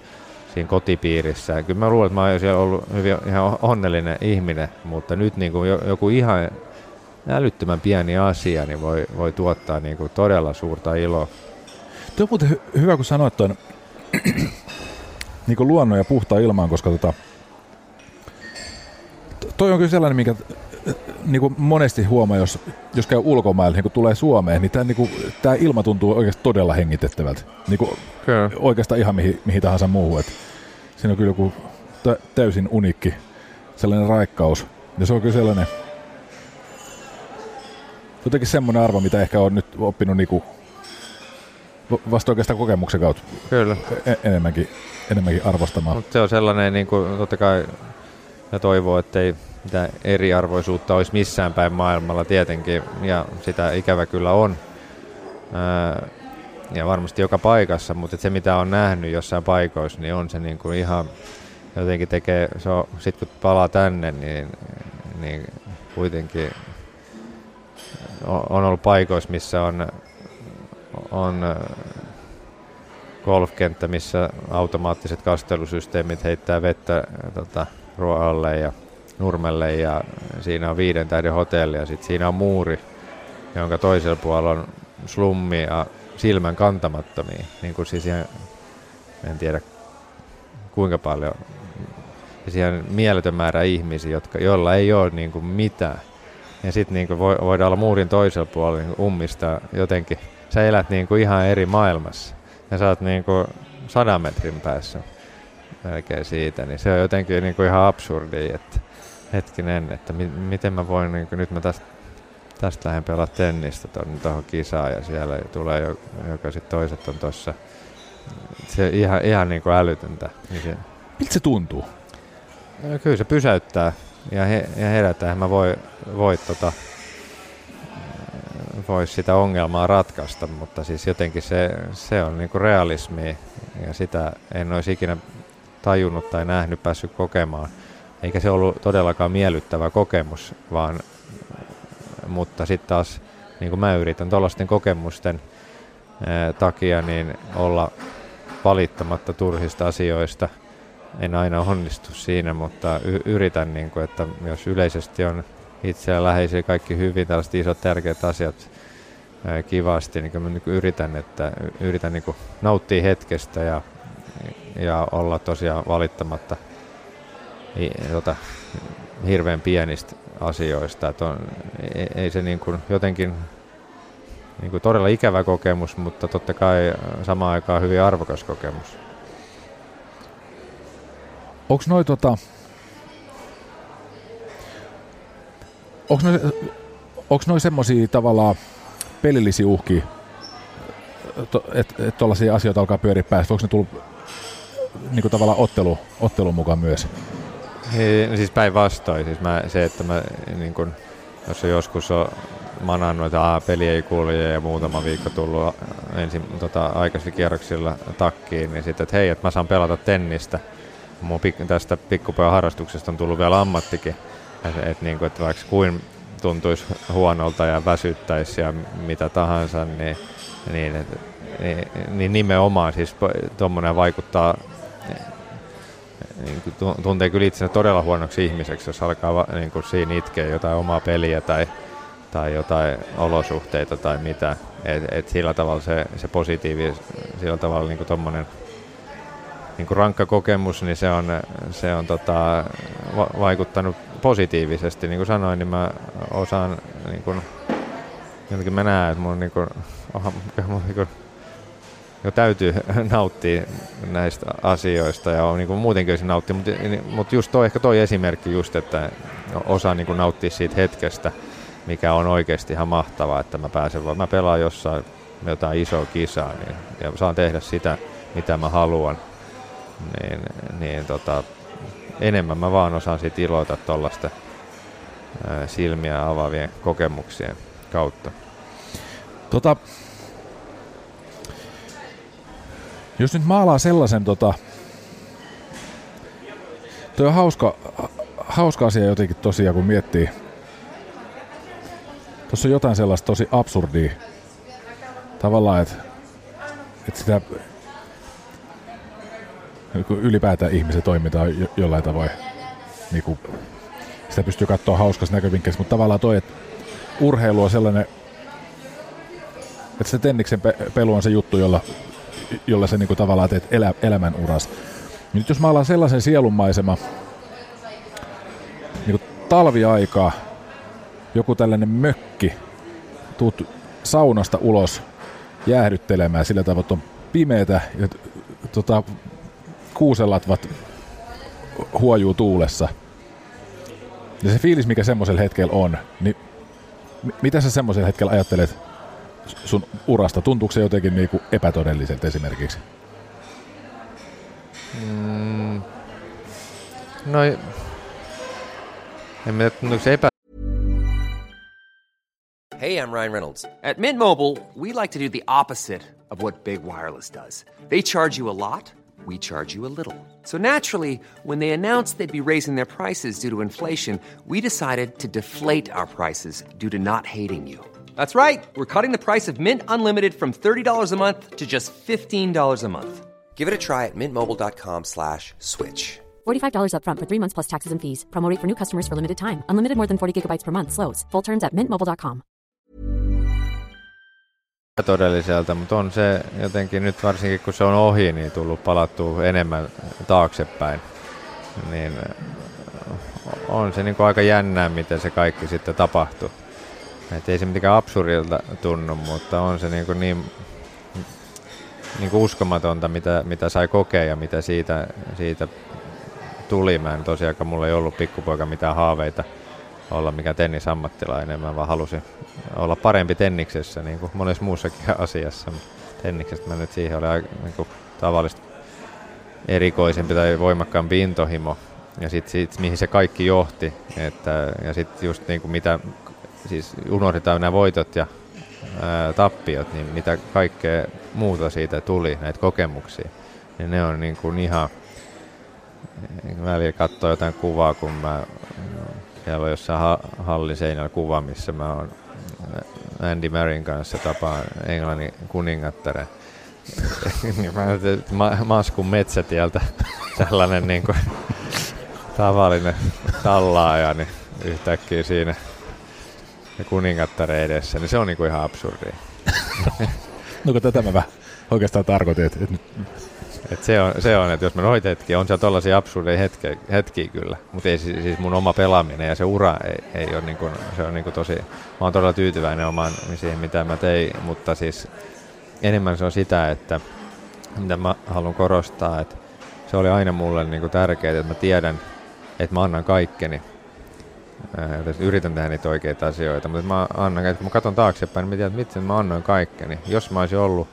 siinä kotipiirissä. Kyllä mä luulen, että mä olisin ollut hyvin, ihan onnellinen ihminen, mutta nyt niin kuin joku ihan älyttömän pieni asia niin voi, voi tuottaa niin kuin todella suurta iloa. Tuo on muuten hy- hyvä, kun sanoit tuon niin luonnon ja puhtaan ilmaan, koska tota, toi on kyllä sellainen, mikä niin kuin monesti huomaa, jos, jos käy ulkomailla, niin kun tulee Suomeen, niin tämä niin ilma tuntuu oikeasti todella hengitettävältä. Niin kuin oikeastaan ihan mihin, mihin tahansa muuhun. Et siinä on kyllä joku täysin unikki sellainen raikkaus. Ja se on kyllä sellainen jotenkin semmoinen arvo, mitä ehkä on nyt oppinut niin kuin, vasta oikeastaan kokemuksen kautta Kyllä. E- enemmänkin, enemmänkin arvostamaan. Mut se on sellainen, niin kuin, totta kai ja toivoo, ettei mitä eriarvoisuutta olisi missään päin maailmalla tietenkin, ja sitä ikävä kyllä on. Ää, ja varmasti joka paikassa, mutta se mitä on nähnyt jossain paikoissa, niin on se niin kuin ihan jotenkin tekee, se on, sit kun palaa tänne, niin, niin kuitenkin on ollut paikoissa, missä on, on golfkenttä, missä automaattiset kastelusysteemit heittää vettä tota, ruoalle ja Nurmelle ja siinä on viiden tähden hotelli ja sitten siinä on muuri, jonka toisella puolella on slummi ja silmän kantamattomia. Niin kuin siis ihan, en tiedä kuinka paljon. Siellä on mieletön määrä ihmisiä, jotka, joilla ei ole niin kuin mitään. Ja sitten niin voi, voidaan olla muurin toisella puolella niin ummista jotenkin. Sä elät niin kuin ihan eri maailmassa. Ja sä oot niin kuin sadan metrin päässä melkein siitä. Niin se on jotenkin niin kuin ihan absurdi, että hetkinen, että mi- miten mä voin, niin nyt mä tästä, tästä lähden pelaa tennistä tuohon kisaan ja siellä tulee jo, joka sitten toiset on tuossa. Se ihan, ihan niin kuin älytöntä. Niin se, Miltä se tuntuu? No, kyllä se pysäyttää ja, he, ja herätään. Mä voi, voi tota, voisi sitä ongelmaa ratkaista, mutta siis jotenkin se, se on niin kuin realismi ja sitä en olisi ikinä tajunnut tai nähnyt, päässyt kokemaan eikä se ollut todellakaan miellyttävä kokemus, vaan, mutta sitten taas niin kuin mä yritän tuollaisten kokemusten ää, takia niin olla valittamatta turhista asioista. En aina onnistu siinä, mutta y- yritän, niin kuin, että jos yleisesti on itseä läheisiä kaikki hyvin, tällaiset isot tärkeät asiat, ää, kivasti, niin mä niin yritän, että yritän niin nauttia hetkestä ja, ja olla tosiaan valittamatta tota, hirveän pienistä asioista. Että on, ei, ei se niin kuin jotenkin niin kuin todella ikävä kokemus, mutta totta kai samaan aikaan hyvin arvokas kokemus. Onko noin tota... Onko noi, onks noi semmosia tavallaan pelillisiä uhkia, että tuollaisia asioita alkaa pyöriä päästä? Onko ne tullut niin tavallaan ottelu, ottelun mukaan myös? Ei, siis päinvastoin. Siis mä, se, että mä niin kun, jos joskus on manannut, että peli ei kulje ja muutama viikko tullut ensin tota, aikaisin kierroksilla takkiin, niin sitten, että hei, että mä saan pelata tennistä. Mun pik- tästä pikkupojan harrastuksesta on tullut vielä ammattikin. Että et, niin et vaikka kuin tuntuisi huonolta ja väsyttäisi ja mitä tahansa, niin, niin, et, niin, niin nimenomaan siis tuommoinen vaikuttaa niin kuin tuntee kyllä itsensä todella huonoksi ihmiseksi, jos alkaa niin kuin siinä itkeä jotain omaa peliä tai, tai jotain olosuhteita tai mitä. Et, et sillä tavalla se, se positiivi, sillä tavalla niin kuin niin rankka kokemus, niin se on, se on tota, va- vaikuttanut positiivisesti. Niin kuin sanoin, niin mä osaan, niin kuin, jotenkin mä näen, että mun, niin kuin, oh, niin kuin, jo täytyy nauttia näistä asioista ja niin kuin muutenkin olisi nauttia, mutta, mutta just toi, ehkä toi esimerkki just, että osaa niin nauttia siitä hetkestä, mikä on oikeasti ihan mahtavaa, että mä pääsen vaan, mä pelaan jossain jotain isoa kisaa niin, ja saan tehdä sitä, mitä mä haluan, niin, niin tota, enemmän mä vaan osaan siitä iloita tuollaista silmiä avaavien kokemuksien kautta. Tota, Jos nyt maalaa sellaisen tota... Toi on hauska, hauska asia jotenkin tosiaan, kun miettii. Tuossa on jotain sellaista tosi absurdia. Tavallaan, että et sitä ylipäätään ihmisen toimintaa jo, jollain tavoin. Niin kuin, sitä pystyy katsoa hauskassa näkövinkkelistä, mutta tavallaan toi, että urheilu on sellainen, että se tenniksen pe- pelu on se juttu, jolla jolla sä niinku tavallaan teet elä, elämän uras. Nyt jos mä alan sellaisen sielunmaisema, niinku talviaikaa, joku tällainen mökki, tuut saunasta ulos jäähdyttelemään sillä tavalla, että on pimeätä ja tota, kuuselatvat huojuu tuulessa. Ja se fiilis, mikä semmoisella hetkellä on, niin mitä sä semmoisella hetkellä ajattelet sun urasta? Tuntuuko se jotenkin niinku epätodelliselta esimerkiksi? Mm. No, en mä se epä... Hey, I'm Ryan Reynolds. At Mint Mobile, we like to do the opposite of what Big Wireless does. They charge you a lot, we charge you a little. So naturally, when they announced they'd be raising their prices due to inflation, we decided to deflate our prices due to not hating you. That's right. We're cutting the price of Mint Unlimited from $30 a month to just $15 a month. Give it a try at mintmobile.com slash switch. $45 upfront for three months plus taxes and fees. Promo for new customers for limited time. Unlimited more than 40 gigabytes per month. Slows. Full terms at mintmobile.com. todelliselta, mutta on se jotenkin nyt varsinkin kun se on ohi, niin tullut palattua enemmän taaksepäin. Niin on se niin kuin aika jännää, miten se kaikki sitten tapahtuu. Et ei se mitenkään absurdilta tunnu, mutta on se niin, kuin niin, niin kuin uskomatonta, mitä, mitä sai kokea ja mitä siitä, siitä tuli. Mä en tosiaankaan, mulla ei ollut pikkupoika mitään haaveita olla mikä tennisammattilainen. Mä vaan halusin olla parempi tenniksessä, niin kuin monessa muussakin asiassa. Tenniksestä mä nyt siihen oli aika niin tavallista erikoisempi tai voimakkaampi intohimo. Ja sitten sit, mihin se kaikki johti. Että, ja sitten just niin kuin mitä siis unohdetaan nämä voitot ja ää, tappiot, niin mitä kaikkea muuta siitä tuli, näitä kokemuksia, niin ne on niin kuin ihan, välillä katsoo jotain kuvaa, kun mä, siellä on jossain ha- hallin seinällä kuva, missä mä oon Andy Marin kanssa tapaan Englannin kuningattaren. niin mä ma- maskun metsätieltä tällainen niin kuin, tavallinen tallaaja, niin yhtäkkiä siinä ja kuningattaren edessä, niin se on niinku ihan absurdi. no kun tätä mä vähän oikeastaan tarkoitin, että, että et se, on, se on, että jos mä noit hetkiä, on siellä tollaisia absurdeja hetkiä, hetkiä kyllä, mutta ei siis, siis mun oma pelaaminen ja se ura ei, ei ole niinku, se on niinku tosi, mä oon todella tyytyväinen omaan siihen, mitä mä tein, mutta siis enemmän se on sitä, että mitä mä haluan korostaa, että se oli aina mulle niinku tärkeää, että mä tiedän, että mä annan kaikkeni. Äh, yritän tehdä niitä oikeita asioita, mutta mä annan, että kun mä katson taaksepäin, niin mä tiedän, että miten mä annoin kaikkeni. Jos mä olisin ollut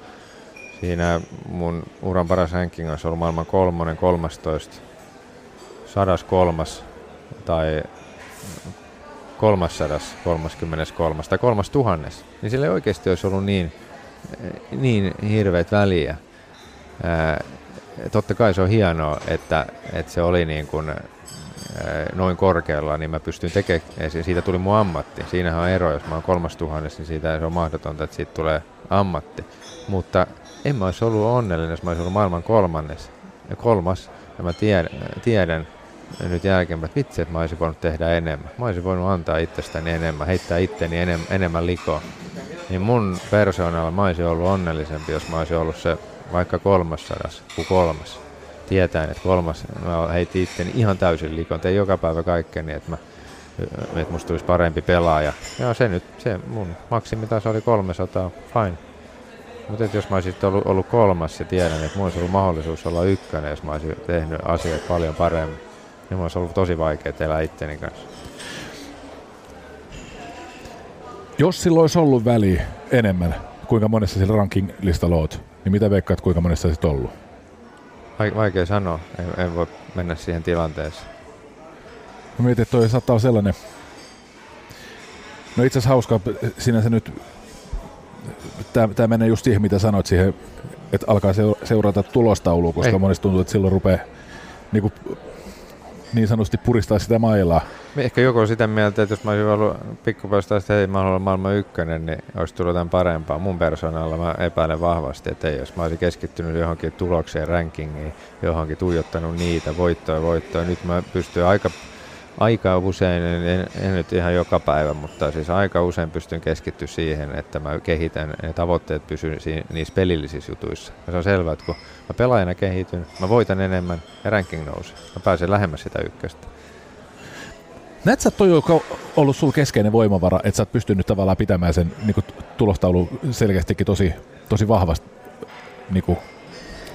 Siinä mun uran paras ranking olisi ollut maailman kolmonen, kolmastoista, sadas kolmas tai kolmassadas, kolmaskymmenes kolmas tai kolmas tuhannes, niin sillä ei oikeasti olisi ollut niin, niin hirveät väliä. Ää, totta kai se on hienoa, että, että se oli niin kuin, noin korkealla, niin mä pystyn tekemään, siitä tuli mun ammatti. Siinähän on ero, jos mä oon kolmas tuhannes, niin siitä se ole mahdotonta, että siitä tulee ammatti. Mutta en mä olisi ollut onnellinen, jos mä olisin ollut maailman kolmannes kolmas. Ja mä tiedän, tiedän nyt jälkeenpäin, että vitsi, että mä olisin voinut tehdä enemmän. Mä olisin voinut antaa itsestäni enemmän, heittää itteni enem, enemmän likoa. Niin mun persoonalla mä olisin ollut onnellisempi, jos mä olisin ollut se vaikka kolmassadas kuin kolmas. Tietäen, että kolmas, mä heitin itteni ihan täysin likoon. Tein joka päivä kaikkeni, että mä että musta tulisi parempi pelaaja. Ja se nyt, se mun maksimitaso oli 300, fine. Mutta jos mä olisin ollut, ollut kolmas ja tiedän, että mulla olisi ollut mahdollisuus olla ykkönen, jos mä olisin tehnyt asiat paljon paremmin, niin mulla olisi ollut tosi vaikea elää itteni kanssa. Jos sillä olisi ollut väli enemmän, kuinka monessa sillä ranking-listalla oot, niin mitä veikkaat, kuinka monessa olisit ollut? Vaikea sanoa, en, en voi mennä siihen tilanteeseen. Mä mietin, että toi saattaa olla sellainen, no itse asiassa hauskaa sinänsä nyt tämä menee just siihen, mitä sanoit siihen, että alkaa seurata tulostaulua, koska Ei. monesti tuntuu, että silloin rupeaa niin, kuin, niin sanotusti puristaa sitä mailaa. Ehkä joku on sitä mieltä, että jos mä olisin ollut pikkupäistä, että hei, mä olen maailman ykkönen, niin olisi tullut jotain parempaa. Mun persoonalla mä epäilen vahvasti, että ei, jos mä olisin keskittynyt johonkin tulokseen, rankingiin, johonkin tuijottanut niitä, voittoja, voittoja. Nyt mä pystyn aika aika usein, en, en nyt ihan joka päivä, mutta siis aika usein pystyn keskittyä siihen, että mä kehitän ne tavoitteet pysyy niissä pelillisissä jutuissa. Ja se on selvää, että kun mä pelaajana kehityn, mä voitan enemmän ja ranking nousee. Mä pääsen lähemmäs sitä ykköstä. Näet sä, toi on ollut sulla keskeinen voimavara, että sä oot pystynyt tavallaan pitämään sen niin tulostaulu selkeästikin tosi, tosi vahvasti niin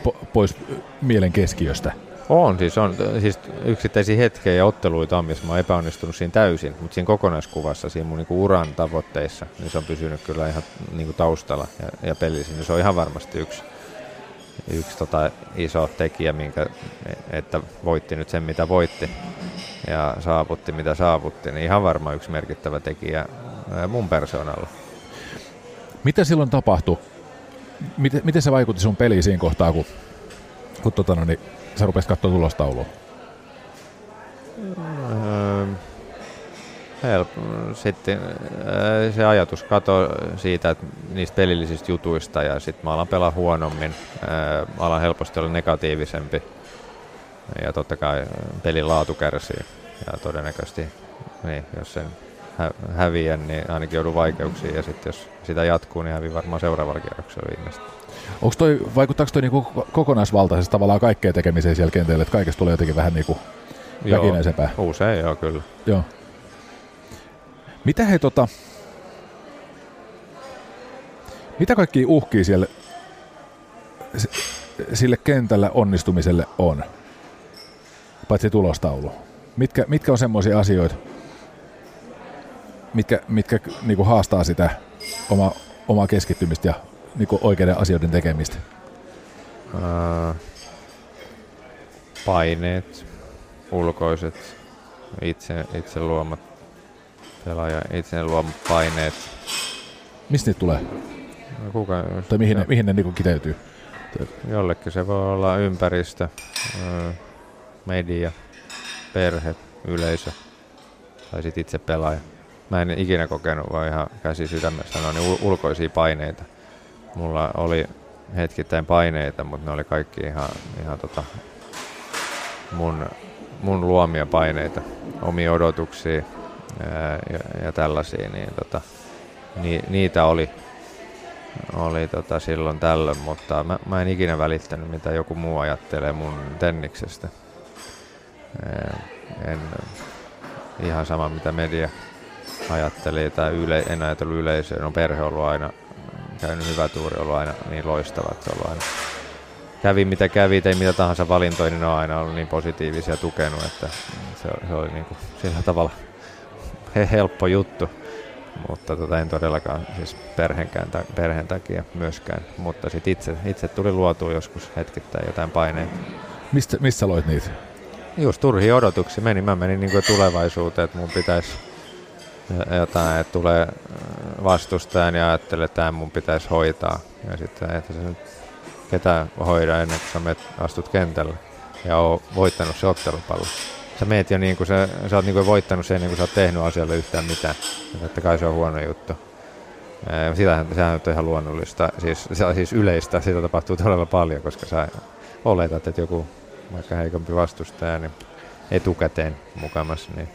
po, pois mielen keskiöstä? On, siis on siis yksittäisiä hetkiä ja otteluita on, missä mä oon epäonnistunut siinä täysin, mutta siinä kokonaiskuvassa, siinä mun niinku uran tavoitteissa, niin se on pysynyt kyllä ihan niinku taustalla ja, ja pelissä, niin se on ihan varmasti yksi, yksi tota iso tekijä, minkä, että voitti nyt sen, mitä voitti ja saavutti, mitä saavutti, niin ihan varmaan yksi merkittävä tekijä mun persoonalla. Mitä silloin tapahtui? Miten, miten se vaikutti sun peliin siinä kohtaa, kun, kun tota, no, niin sä rupesit katsoa tulostaulua? Öö, help. Sitten öö, se ajatus kato siitä, että niistä pelillisistä jutuista ja sitten mä alan pelaa huonommin, öö, alan helposti olla negatiivisempi ja totta kai pelin laatu kärsii ja todennäköisesti niin, jos sen hä- häviän, niin ainakin joudun vaikeuksiin ja sitten jos sitä jatkuu, niin hävii varmaan seuraavalla kierroksella viimeistä. Onko toi, vaikuttaako toi niinku kokonaisvaltaisesti tavallaan kaikkeen tekemiseen siellä kentällä, että kaikesta tulee jotenkin vähän niinku väkinäisempää? Usein joo, kyllä. Joo. Mitä he tota, mitä kaikki uhkia siellä sille kentällä onnistumiselle on? Paitsi tulostaulu. Mitkä, mitkä on semmoisia asioita, mitkä, mitkä niinku haastaa sitä oma, omaa keskittymistä ja niin oikeiden asioiden tekemistä? Uh, paineet, ulkoiset, itse, itse luomat, pelaaja itse luomat paineet. Mistä niitä tulee? No, kuka, tai mihin, no, ne, mihin ne niin kiteytyy? Jollekin se voi olla ympäristö, media, perhe, yleisö tai sitten itse pelaaja. Mä en ikinä kokenut, vaan ihan käsi sydämessä sanoa, niin ulkoisia paineita mulla oli hetkittäin paineita, mutta ne oli kaikki ihan, ihan tota mun, mun luomia paineita, omia odotuksia ää, ja, ja tällaisia, niin tota, ni, niitä oli. oli tota silloin tällöin, mutta mä, mä en ikinä välittänyt, mitä joku muu ajattelee mun tenniksestä. En, ihan sama, mitä media ajatteli tai yle, en ajatellut yleisöä. No perhe on ollut aina, käynyt hyvä tuuri, ollut aina niin loistavat, ollut aina kävi mitä kävi, tein mitä tahansa valintoja, niin ne on aina ollut niin positiivisia tukenut, että se, se oli niin kuin sillä tavalla helppo juttu. Mutta tota, en todellakaan siis perheenkään, perheen takia myöskään, mutta sit itse, itse tuli luotua joskus hetkittäin jotain paineita. Mistä, missä loit niitä? Just turhi odotuksia meni. Mä menin niin kuin tulevaisuuteen, että mun pitäisi jotain, että tulee vastustajan ja ajattelee, että tämä mun pitäisi hoitaa. Ja sitten, että se nyt ketään hoida ennen kuin sä menet, astut kentälle ja oot voittanut se ottelupallo. Sä meet jo niin kuin sä, sä oot niin kuin voittanut sen, niin kuin sä oot tehnyt asialle yhtään mitään. Että kai se on huono juttu. Sitähän, sehän on ihan luonnollista, siis, siis yleistä, sitä tapahtuu todella paljon, koska sä oletat, että joku vaikka heikompi vastustaja, niin etukäteen mukamassa, niin,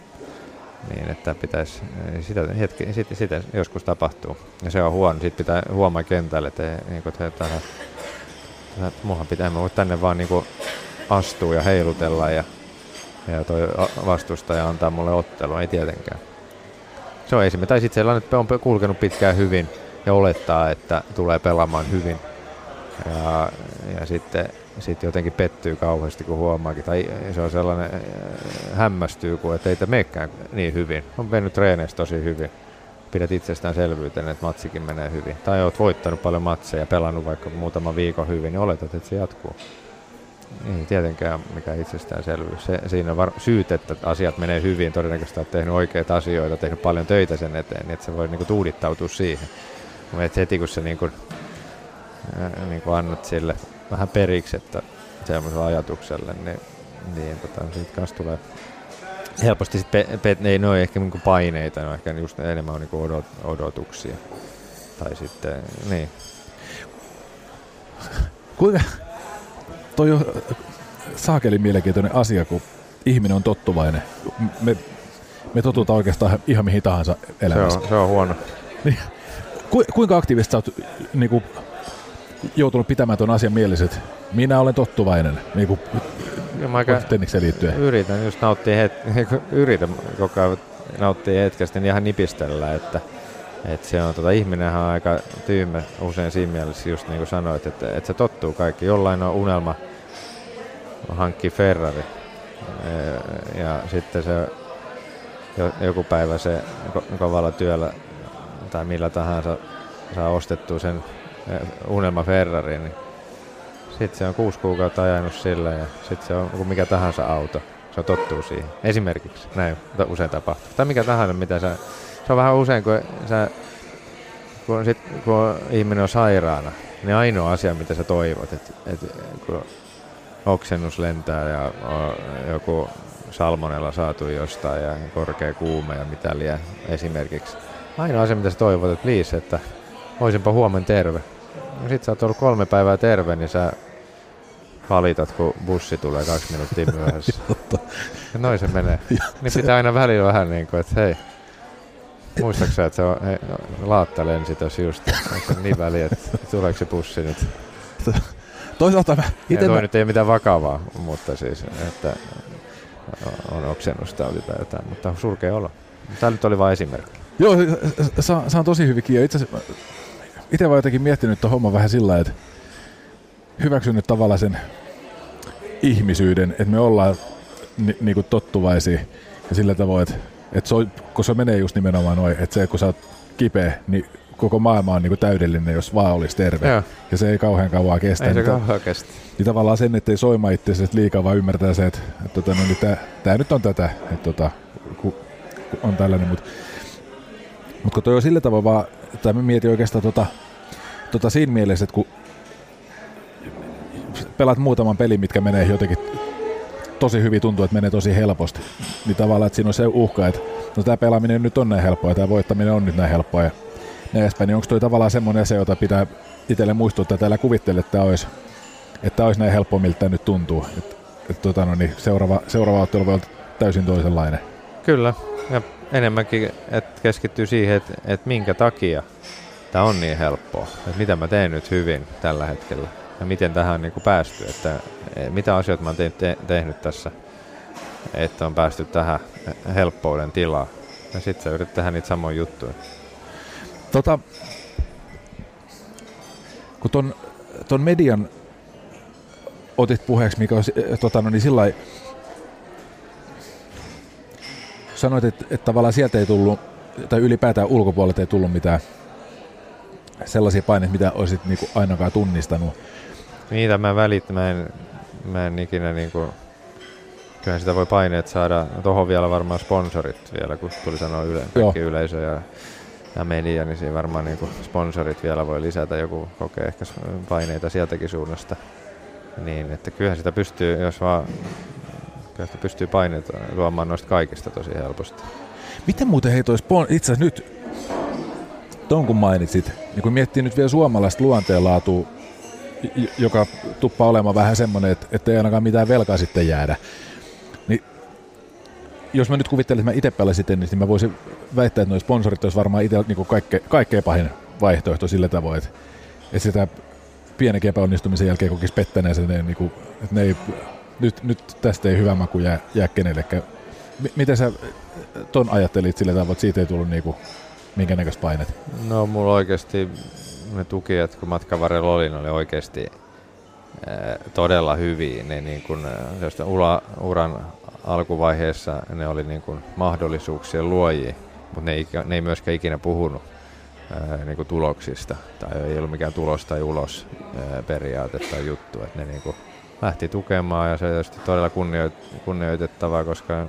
niin että pitäisi, sitä, hetki, sitä, sitä joskus tapahtuu. Ja se on huono, sitten pitää huomaa kentälle, että, niin kuin, että että muahan pitää, mä voi tänne vaan niinku astua ja heilutella ja, ja toi vastustaja antaa mulle ottelu, ei tietenkään. Se on esimerkiksi, tai sitten sellainen, että on kulkenut pitkään hyvin ja olettaa, että tulee pelaamaan hyvin. Ja, ja sitten sit jotenkin pettyy kauheasti, kun huomaakin. Tai se on sellainen, äh, hämmästyy, kun että ei meekään niin hyvin. On mennyt treeneissä tosi hyvin pidät itsestäänselvyytenä, että matsikin menee hyvin. Tai olet voittanut paljon matseja ja pelannut vaikka muutama viikon hyvin, niin oletat, että se jatkuu. Ei tietenkään mikä itsestäänselvyys. Se, siinä on var- syyt, että asiat menee hyvin. Todennäköisesti olet tehnyt oikeita asioita, tehnyt paljon töitä sen eteen, niin että se voi niinku tuudittautua siihen. Mutta heti kun sä niinku, äh, niinku annat sille vähän periksi, että semmoiselle ajatukselle, niin, niin tota, siitä kanssa tulee helposti sit pe, pe, ei ne ole ehkä niinku paineita, ne on ehkä just enemmän on niinku odot, odotuksia. Tai sitten, niin. Kuinka, toi on saakeli mielenkiintoinen asia, kun ihminen on tottuvainen. Me, me totutaan oikeastaan ihan mihin tahansa elämässä. Se on, se on huono. Niin, ku, kuinka aktiivisesti sä oot niin kuin, joutunut pitämään tuon asian mielessä, minä olen tottuvainen, niin kuin mä liittyen. Yritän just nauttia, het- yritän koko ajan nauttia hetkestä, niin ihan nipistellä, että, että se on, tota, ihminenhän on aika tyymä usein siinä mielessä, just niin kuin sanoit, että, että se tottuu kaikki. Jollain on unelma hankki Ferrari ja, ja sitten se joku päivä se kovalla työllä tai millä tahansa saa ostettua sen unelma Ferrari, niin sitten se on kuusi kuukautta ajanut sillä ja sitten se on mikä tahansa auto. Se on tottuu siihen. Esimerkiksi näin usein tapahtuu. Tai mikä tahansa, mitä sä... Se on vähän usein, kun, sä, kun, sit, kun ihminen on sairaana, niin ainoa asia, mitä sä toivot, että et, kun oksennus lentää ja joku salmonella saatu jostain ja korkea kuume ja mitä liian esimerkiksi. Ainoa asia, mitä sä toivot, että please, että olisinpa huomenna terve. Sit sä oot ollut kolme päivää terve, niin sä valitat, kun bussi tulee kaksi minuuttia myöhässä. ja noin se menee. niin pitää aina välillä vähän niin kuin, että hei, muistaaksä, että se on, hei, laatta lensi tossa just, onko se niin väliä, että tuleeko se bussi nyt? Toisaalta mä toi mä... nyt ei mitään vakavaa, mutta siis, että on oksennustauti tai jotain, mutta surkea olo. Tämä nyt oli vain esimerkki. Joo, saa, saa tosi hyvin kiinni. Itse itse vaan jotenkin miettinyt tuon homman vähän sillä että hyväksynyt tavallaan sen ihmisyyden, että me ollaan ni, niinku tottuvaisia ja sillä tavoin, että, että se on, kun se menee just nimenomaan noin, että se kun sä oot kipeä, niin koko maailma on niinku täydellinen, jos vaan olisi terve. Joo. Ja se ei kauhean kauan kestä. Ei se niin, kauan kestä. Niin tavallaan sen, ettei soima itse liikaa, vaan ymmärtää se, että, että tota, no, niin tää, tää, nyt on tätä, että tota, ku, ku on tällainen, mutta mut kun toi on sillä tavalla vaan, tai mä mietin oikeastaan tota, tota siinä mielessä, että kun pelaat muutaman pelin, mitkä menee jotenkin tosi hyvin, tuntuu, että menee tosi helposti, niin tavallaan, että siinä on se uhka, että no tämä pelaaminen nyt on näin helppoa ja tämä voittaminen on nyt näin helppoa ja näin edespäin, niin onko toi tavallaan semmoinen asia, jota pitää itselle muistuttaa, että täällä kuvittele, että tämä olisi, että tämä olisi näin helppoa, miltä tämä nyt tuntuu. Että, että tota, no niin, seuraava, seuraava ottelu voi olla täysin toisenlainen. Kyllä, ja enemmänkin että keskittyy siihen, että, että minkä takia tämä on niin helppoa, että mitä mä teen nyt hyvin tällä hetkellä ja miten tähän on niin kuin päästy, että e, mitä asioita mä oon te- te- tehnyt tässä, että on päästy tähän helppouden tilaan. Ja sitten sä yrität tehdä niitä samoja juttuja. Tota, kun ton, ton median otit puheeksi, mikä on eh, tota, no niin sillä lailla- sanoit, että, että tavallaan sieltä ei tullut, tai ylipäätään ulkopuolelta ei tullut mitään sellaisia paineita, mitä olisit niinku ainakaan tunnistanut. Niitä mä välitän, mä en, mä en ikinä niinku, kyllähän sitä voi paineet saada, tuohon vielä varmaan sponsorit vielä, kun tuli sanoa yle, kaikki yleisö ja, ja media, niin siinä varmaan niinku sponsorit vielä voi lisätä, joku kokee ehkä paineita sieltäkin suunnasta. Niin, että kyllähän sitä pystyy, jos vaan, kyllä pystyy paineita luomaan noista kaikista tosi helposti. Miten muuten hei toi spon- itse asiassa nyt, ton kun mainitsit, niin kun miettii nyt vielä suomalaista luonteenlaatua, joka tuppaa olemaan vähän semmoinen, että, että ei ainakaan mitään velkaa sitten jäädä, niin jos mä nyt kuvittelen, että mä itse pelasin tennis, niin mä voisin väittää, että nuo sponsorit olisi varmaan itse niin kaikke, kaikkein pahin vaihtoehto sillä tavoin, että, että sitä pienenkin epäonnistumisen jälkeen kokisi pettäneensä, ne, niin kuin, että ne ei, nyt, nyt tästä ei hyvä maku jää, jää kenellekään. M- miten sä ton ajattelit sillä tavoin, että siitä ei tullut niinku minkä näköistä painet? No mulla oikeasti ne tukijat, kun matkan varrella oli, ne oli oikeasti todella hyviä. Ne niin kun, ura, uran alkuvaiheessa ne oli niin kun mahdollisuuksien luojia, mutta ne, ei ne ei myöskään ikinä puhunut ää, niin kuin tuloksista. Tai ei ollut mikään tulos tai ulos ää, periaate tai juttu. Että ne niin kuin lähti tukemaan ja se on tietysti todella kunnioit- kunnioitettavaa, koska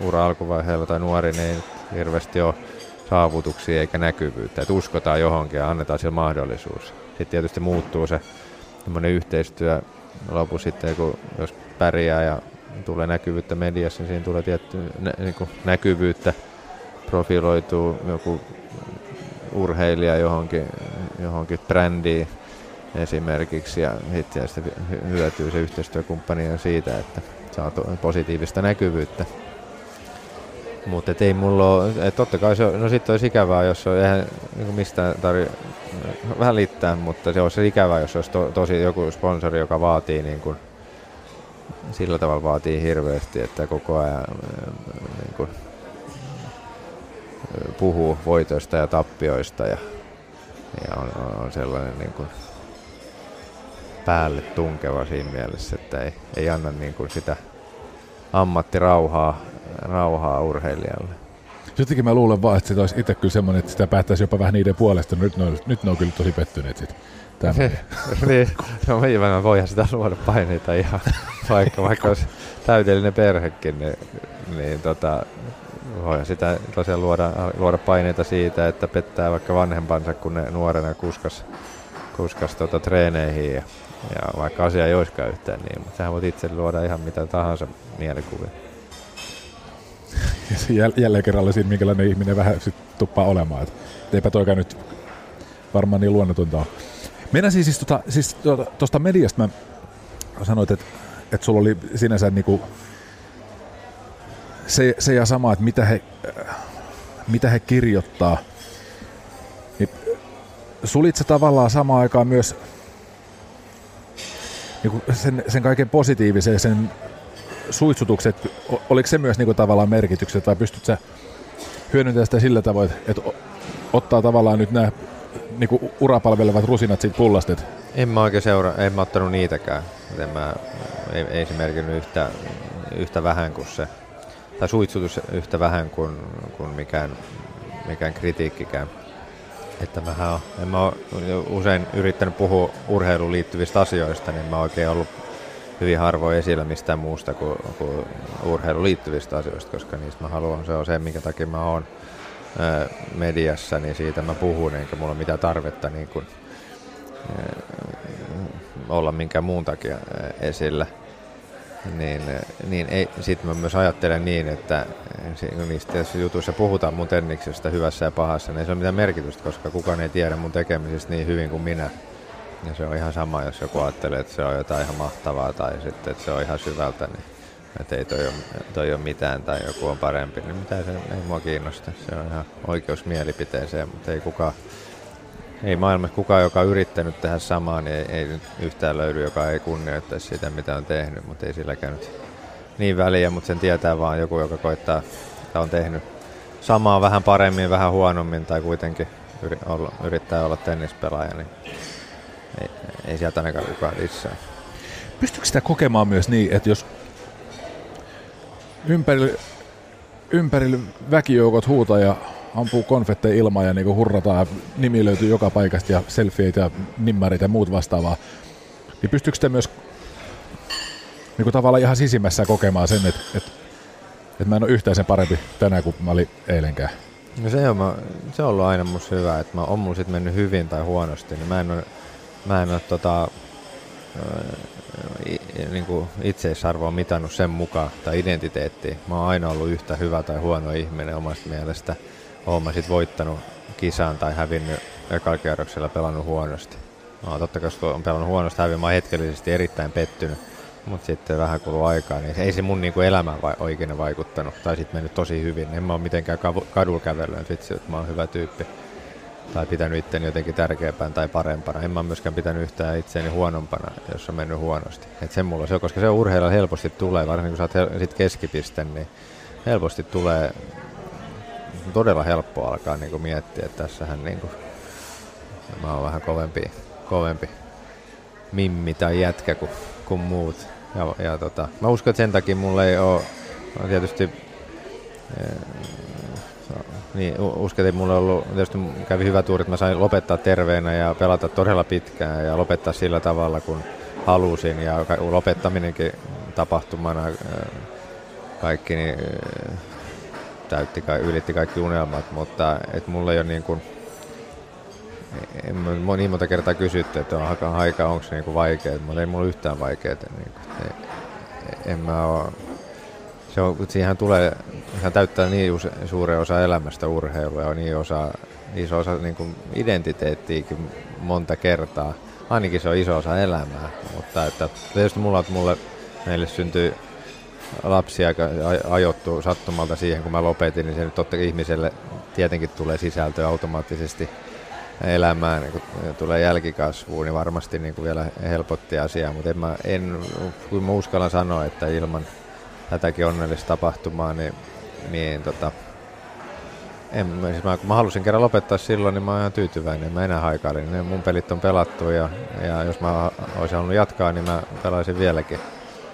ura alkuvaiheella tai nuori niin ei hirveästi ole saavutuksia eikä näkyvyyttä. Että uskotaan johonkin ja annetaan sille mahdollisuus. Sitten tietysti muuttuu se yhteistyö lopu sitten, kun jos pärjää ja tulee näkyvyyttä mediassa, niin siinä tulee tietty nä- niin kuin näkyvyyttä, profiloituu joku urheilija johonkin, johonkin brändiin esimerkiksi ja sitten sitten hy- hyötyy se yhteistyökumppani siitä, että saa positiivista näkyvyyttä. Mutta ei mulla ole, totta kai se on, no sitten olisi ikävää, jos on eihän niin mistään tarvi välittää, mutta se olisi ikävää, jos olisi to, tosi joku sponsori, joka vaatii niin kuin, sillä tavalla vaatii hirveästi, että koko ajan äh, niin kuin, äh, puhuu voitoista ja tappioista ja, ja on, on- on sellainen niin kuin, päälle tunkeva siinä mielessä, että ei, ei anna niin kuin sitä ammattirauhaa rauhaa urheilijalle. Jotenkin mä luulen vaan, että se olisi itse kyllä semmoinen, että sitä päättäisi jopa vähän niiden puolesta. Nyt ne on, nyt ne on kyllä tosi pettyneet sit. Tämmöinen. niin, no mä voihan sitä luoda paineita ihan, vaikka, vaikka olisi täydellinen perhekin, niin, niin tota, voihan sitä tosiaan luoda, luoda paineita siitä, että pettää vaikka vanhempansa, kun ne nuorena kuskas, kuskas tota treeneihin ja, ja vaikka asia ei olisikaan yhtään niin, mutta sähän voit itse luoda ihan mitä tahansa mielikuvia. Jälleen kerralla siinä, minkälainen ihminen vähän sit tuppaa olemaan. Et eipä toikaan nyt varmaan niin luonnotonta ole. Mennään siis, siis, tota, siis tuota, tuosta mediasta mä sanoit, että, että sulla oli sinänsä niinku se, se ja sama, että mitä he, mitä he kirjoittaa. Niin sulit se tavallaan samaan aikaan myös niinku sen, sen kaiken positiivisen sen suitsutukset, oliko se myös niinku tavallaan merkitykset vai pystyt sä hyödyntämään sitä sillä tavoin, että ottaa tavallaan nyt nämä niinku urapalvelevat rusinat siitä pullasta, että En mä oikein seuraa, en mä ottanut niitäkään. En mä, ei, ei se merkinnyt yhtä, yhtä vähän kuin se, tai suitsutus yhtä vähän kuin, kuin mikään, mikään kritiikkikään. Että mähän on, en mä usein yrittänyt puhua urheiluun liittyvistä asioista, niin mä oikein ollut hyvin harvoin esillä mistään muusta kuin, kuin urheiluun liittyvistä asioista, koska niistä mä haluan, se on se, minkä takia mä oon mediassa, niin siitä mä puhun, eikä mulla ole mitään tarvetta niin kuin, olla minkään muun takia esillä. Niin, niin ei, mä myös ajattelen niin, että niistä jutuissa puhutaan mun tenniksestä hyvässä ja pahassa, niin ei se ole mitään merkitystä, koska kukaan ei tiedä mun tekemisistä niin hyvin kuin minä. Ja se on ihan sama, jos joku ajattelee, että se on jotain ihan mahtavaa tai sitten, että se on ihan syvältä, niin että ei toi ole, toi ole mitään tai joku on parempi, niin mitä se ei mua kiinnosta. Se on ihan oikeus mielipiteeseen, mutta ei kukaan, ei maailmassa kukaan, joka on yrittänyt tehdä samaa, niin ei, ei yhtään löydy, joka ei kunnioittaisi sitä, mitä on tehnyt, mutta ei silläkään nyt niin väliä, mutta sen tietää vaan joku, joka koittaa tai on tehnyt samaa vähän paremmin, vähän huonommin tai kuitenkin yrittää olla tennispelaaja, niin ei, ei sieltä ainakaan kukaan lisää. Pystyykö sitä kokemaan myös niin, että jos ympärillä, ympärillä väkijoukot huutaa ja ampuu konfetteja ilmaan ja niinku hurrataan, nimi löytyy joka paikasta ja selfieitä ja nimmarit ja muut vastaavaa, niin pystyykö sitä myös niinku tavallaan ihan sisimmässä kokemaan sen, että, että, että mä en ole yhtään sen parempi tänään kuin mä olin eilenkään? No se on, se on ollut aina musta hyvä, että mä, on mulla sit mennyt hyvin tai huonosti, niin mä en ole, mä en ole tota, niin kuin itseisarvoa mitannut sen mukaan tai identiteettiin. Mä oon aina ollut yhtä hyvä tai huono ihminen omasta mielestä. Oon mä sit voittanut kisan tai hävinnyt ekalla kierroksella pelannut huonosti. No, totta kai kun on pelannut huonosti hävinnyt, mä oon hetkellisesti erittäin pettynyt. Mutta sitten vähän kuluu aikaa, niin ei se mun niinku elämään vai, oikein vaikuttanut. Tai sitten mennyt tosi hyvin. En mä ole mitenkään kadulla kävellyt, vitsi, että mä oon hyvä tyyppi tai pitänyt itteni jotenkin tärkeämpään tai parempana. En mä myöskään pitänyt yhtään itseäni huonompana, jos on mennyt huonosti. Et sen mulla se on, koska se urheilla helposti tulee, varsinkin kun sä oot sit keskipiste, niin helposti tulee todella helppo alkaa niin miettiä, että tässähän niin kuin, mä oon vähän kovempi, kovempi mimmi tai jätkä kuin, kuin muut. Ja, ja tota, mä uskon, että sen takia mulla ei ole tietysti niin, uskon, että mulla on ollut, tietysti kävi hyvä tuuri, että mä sain lopettaa terveenä ja pelata todella pitkään ja lopettaa sillä tavalla, kun halusin ja lopettaminenkin tapahtumana kaikki niin, täytti, ylitti kaikki unelmat, mutta et mulla ei ole niin kuin, en, niin monta kertaa kysytty, että on aika, onko se niin vaikeaa, mutta ei mulla yhtään vaikeaa. Niin kuin, en mä ole se on, siihen tulee, sehän täyttää niin suuren osa elämästä urheilua ja niin osa, iso osa niin kuin identiteettiäkin monta kertaa. Ainakin se on iso osa elämää, mutta että tietysti mulla, että mulle, meille syntyi lapsi aika ajoittu sattumalta siihen, kun mä lopetin, niin se nyt totta ihmiselle tietenkin tulee sisältöä automaattisesti elämään, niin kun tulee jälkikasvuun, niin varmasti niin vielä helpotti asiaa, mutta en mä, en, kun mä uskallan sanoa, että ilman tätäkin onnellista tapahtumaa, niin, niin tota, en, siis mä, kun mä halusin kerran lopettaa silloin, niin mä oon ihan tyytyväinen. Mä enää haikailin. Ne mun pelit on pelattu ja, ja jos mä olisin halunnut jatkaa, niin mä pelaisin vieläkin.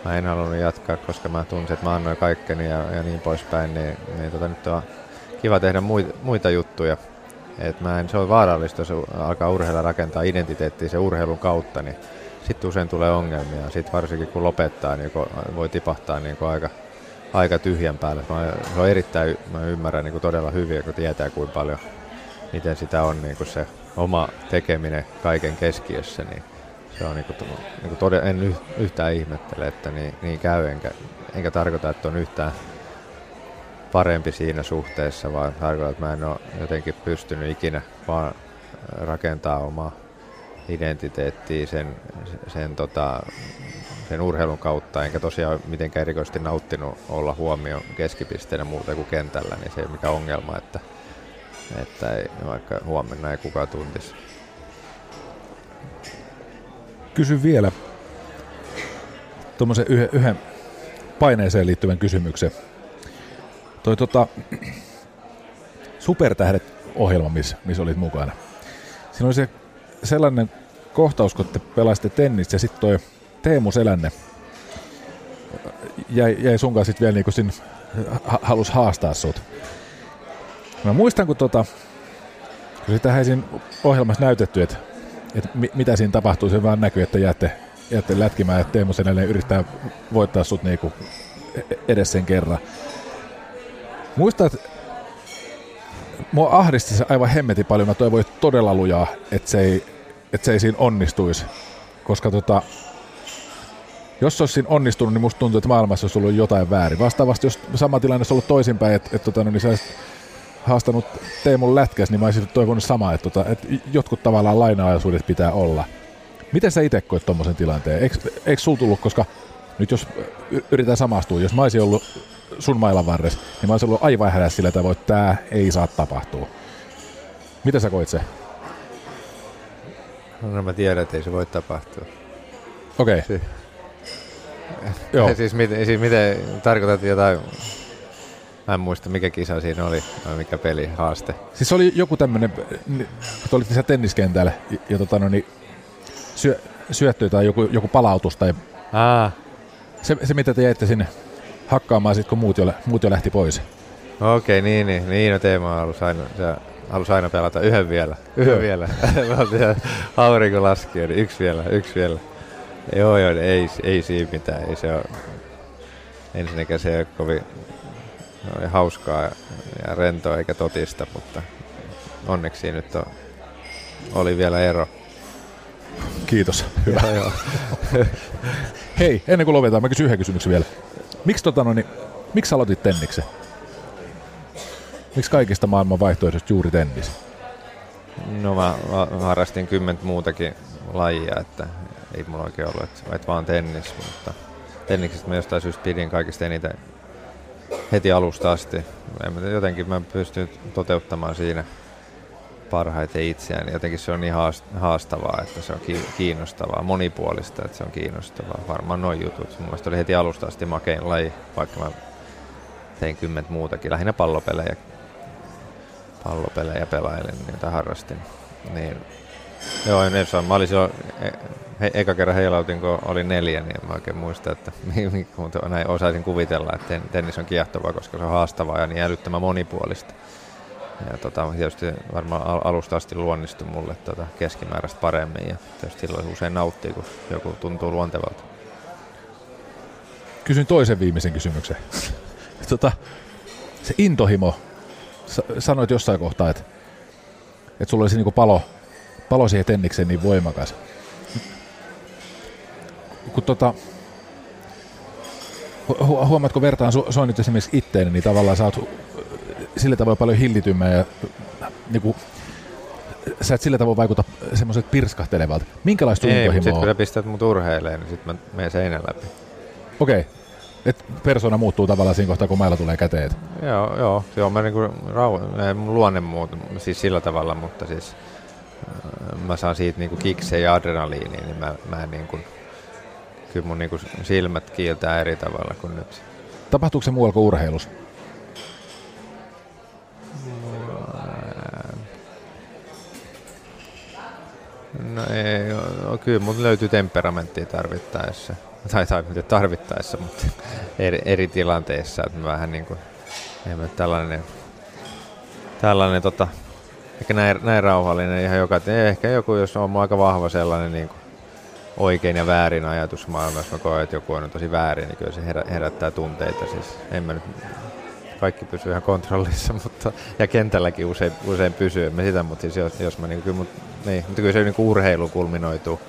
Mä en halunnut jatkaa, koska mä tunsin, että mä annoin kaikkeni ja, ja niin poispäin. Niin, niin tota, nyt on kiva tehdä muita, muita juttuja. Et mä en, se on vaarallista, jos alkaa urheilla rakentaa identiteettiä sen urheilun kautta, niin sitten usein tulee ongelmia. Sitten varsinkin kun lopettaa, niin voi tipahtaa niin aika, aika tyhjän päälle. Mä, se on erittäin, mä ymmärrän niin todella hyvin, kun tietää kuinka paljon, miten sitä on niin se oma tekeminen kaiken keskiössä, niin se on niin kuin, niin kuin todella, en yhtään ihmettele, että niin, niin käy, enkä, enkä tarkoita, että on yhtään parempi siinä suhteessa, vaan tarkoitan, että mä en ole jotenkin pystynyt ikinä vaan rakentaa omaa identiteettiä sen, sen, tota, sen urheilun kautta, enkä tosiaan mitenkään erikoisesti nauttinut olla huomio keskipisteenä muuta kuin kentällä, niin se ei ole mikään ongelma, että, että ei, vaikka huomenna ei kukaan tuntisi. Kysyn vielä tuommoisen yhden, yhden paineeseen liittyvän kysymyksen. Toi tota, Supertähdet-ohjelma, missä miss olit mukana. Siinä oli se sellainen kohtaus, kun te pelasitte tennistä ja sitten toi Teemu Selänne jäi, jäi sun kanssa sitten vielä niin kuin ha, halus haastaa sut. Mä muistan, kun, tota, kun sitä ohjelmassa näytetty, että, että mi, mitä siinä tapahtuu, se vaan näkyy, että jäätte, jäätte lätkimään, että Teemu Selänne yrittää voittaa sut niinku edes sen kerran. Muistat, mua ahdisti se aivan hemmeti paljon. Mä toivoin todella lujaa, että se ei, että se ei siinä onnistuisi. Koska tota, jos se olisi siinä onnistunut, niin musta tuntuu, että maailmassa olisi ollut jotain väärin. Vastaavasti, jos sama tilanne olisi ollut toisinpäin, että, että tota, no, niin sä olisit haastanut Teemun lätkäs, niin mä olisin toivonut samaa, että, tota, että jotkut tavallaan laina-ajaisuudet pitää olla. Miten sä itse koet tuommoisen tilanteen? Eikö, eikö sul tullut, koska nyt jos yritän samastua, jos mä olisin ollut sun mailan varres, niin mä olisin ollut aivan hädässä sillä tavoin, että tämä ei saa tapahtua. Mitä sä koit se? No mä tiedän, että ei se voi tapahtua. Okei. Okay. Si- Joo. Siis, miten, siis miten tarkoitat jotain, mä en muista mikä kisa siinä oli, vai mikä peli, haaste. Siis oli joku kun te olitte siellä tenniskentällä ja, tota, no, niin, syö, syöttö tai joku, joku palautus tai Ah, se, se, mitä te jäitte sinne hakkaamaan sit, kun muut jo, muut jo lähti pois. okei, okay, niin, niin, niin, no Teema halusi aina, se halusi aina pelata yhden vielä, yhden Joo. vielä. Aurinko laski, niin yksi vielä, yksi vielä. Joo, joo, ei, ei siinä mitään, ei se ole, ensinnäkään se ei ole kovin no, hauskaa ja rentoa eikä totista, mutta onneksi nyt on, oli vielä ero. Kiitos. Hyvä. Joo, joo. Hei, ennen kuin lopetetaan, mä kysyn yhden kysymyksen vielä. Miksi, tota, no, niin, miksi aloitit tenniksen? Miksi kaikista maailman vaihtoehdoista juuri tennis? No mä, mä harrastin kymmentä muutakin lajia, että ei mulla oikein ollut, että, että vaan tennis, mutta tenniksestä mä jostain syystä pidin kaikista eniten heti alusta asti. Jotenkin mä pystyn toteuttamaan siinä parhaiten itseään. Jotenkin se on niin haast- haastavaa, että se on ki- kiinnostavaa, monipuolista, että se on kiinnostavaa. Varmaan noin jutut. Mun mielestä oli heti alusta asti makein laji, vaikka mä tein kymmentä muutakin, lähinnä pallopelejä pallopelejä pelailen, niitä harrastin. Niin, joo, en saa. Mä olin silloin, e- he, eka kerran heilautin, kun oli neljä, niin en mä oikein muista, että mutta näin osaisin kuvitella, että ten- tennis on kiehtovaa, koska se on haastavaa ja niin älyttömän monipuolista. Ja tota, tietysti varmaan al- alusta asti luonnistui mulle tota keskimääräistä paremmin ja tietysti silloin usein nauttii, kun joku tuntuu luontevalta. Kysyn toisen viimeisen kysymyksen. tota, se intohimo, Sa- sanoit jossain kohtaa, että, että sulla olisi niinku palo, palo siihen tennikseen niin voimakas. Kun tota, hu- hu- huomaatko vertaan soin nyt esimerkiksi itteeni, niin tavallaan sä oot sillä tavoin paljon hillitymmä ja niinku, sä et sillä tavoin vaikuta semmoiset pirskahtelevalta. Minkälaista Ei, intohimoa sitten kun sä pistät mut urheileen, niin sitten mä menen seinän läpi. Okei. Okay. Et persona muuttuu tavallaan siinä kohtaa, kun mailla tulee käteen. et Joo, joo. Se on mä niinku rau- mun luonne muuta, siis sillä tavalla, mutta siis mä saan siitä niinku kiksejä ja adrenaliinia, niin mä, mä en niinku, kyllä mun niinku silmät kiiltää eri tavalla kuin nyt. Tapahtuuko se muualla kuin urheilussa? No ei, no, kyllä mun löytyy temperamenttia tarvittaessa. Tai, tai miten tarvittaessa, mutta eri, eri tilanteissa. Että vähän niin kuin, en mä tällainen, tällainen tota, ehkä näin, näin rauhallinen ihan joka, ehkä joku, jos on aika vahva sellainen niin kuin oikein ja väärin ajatus maailmassa, mä koen, että joku on tosi väärin, niin kyllä se herä, herättää tunteita. Siis en mä nyt, kaikki pysyy ihan kontrollissa, mutta, ja kentälläkin usein, usein pysyy, mä sitä, mutta siis jos, jos mä niin, kyllä, mut, niin, mutta kyllä se niin urheilu kulminoituu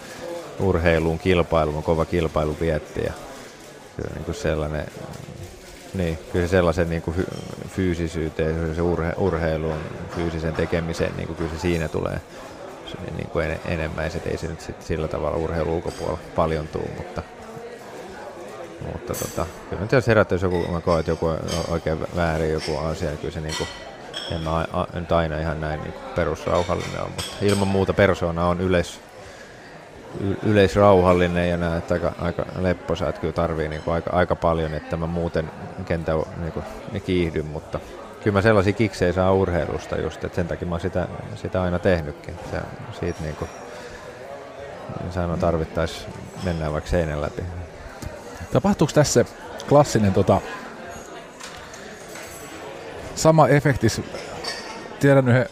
urheiluun, kilpailuun, kova kilpailu vietti ja kyllä niin kuin sellainen, niin, kyllä se sellaisen niin kuin fy- fyysisyyteen, se urhe, urheiluun, fyysisen tekemiseen, niin kuin kyllä se siinä tulee. Se niin kuin en, enemmän, sit ei se nyt sit sillä tavalla urheilu ulkopuolella paljon tuu, mutta mutta tota, kyllä nyt jos herättää, jos joku, mä koen, että joku oikein väärin joku asia, niin kyllä se niinku, en mä a, nyt aina ihan näin niinku perusrauhallinen on, mutta ilman muuta persona on yleis, yleisrauhallinen ja näet aika, aika lepposa, että kyllä tarvii niinku aika, aika paljon, että mä muuten kentän niinku, kiihdyn, mutta kyllä mä sellaisia kiksejä saa urheilusta just, että sen takia mä oon sitä, sitä aina tehnytkin. Se, siitä niinku, sanon tarvittaisi mennään vaikka seinän läpi. Tapahtuuko tässä klassinen tota, sama efektis? Tiedän yhden,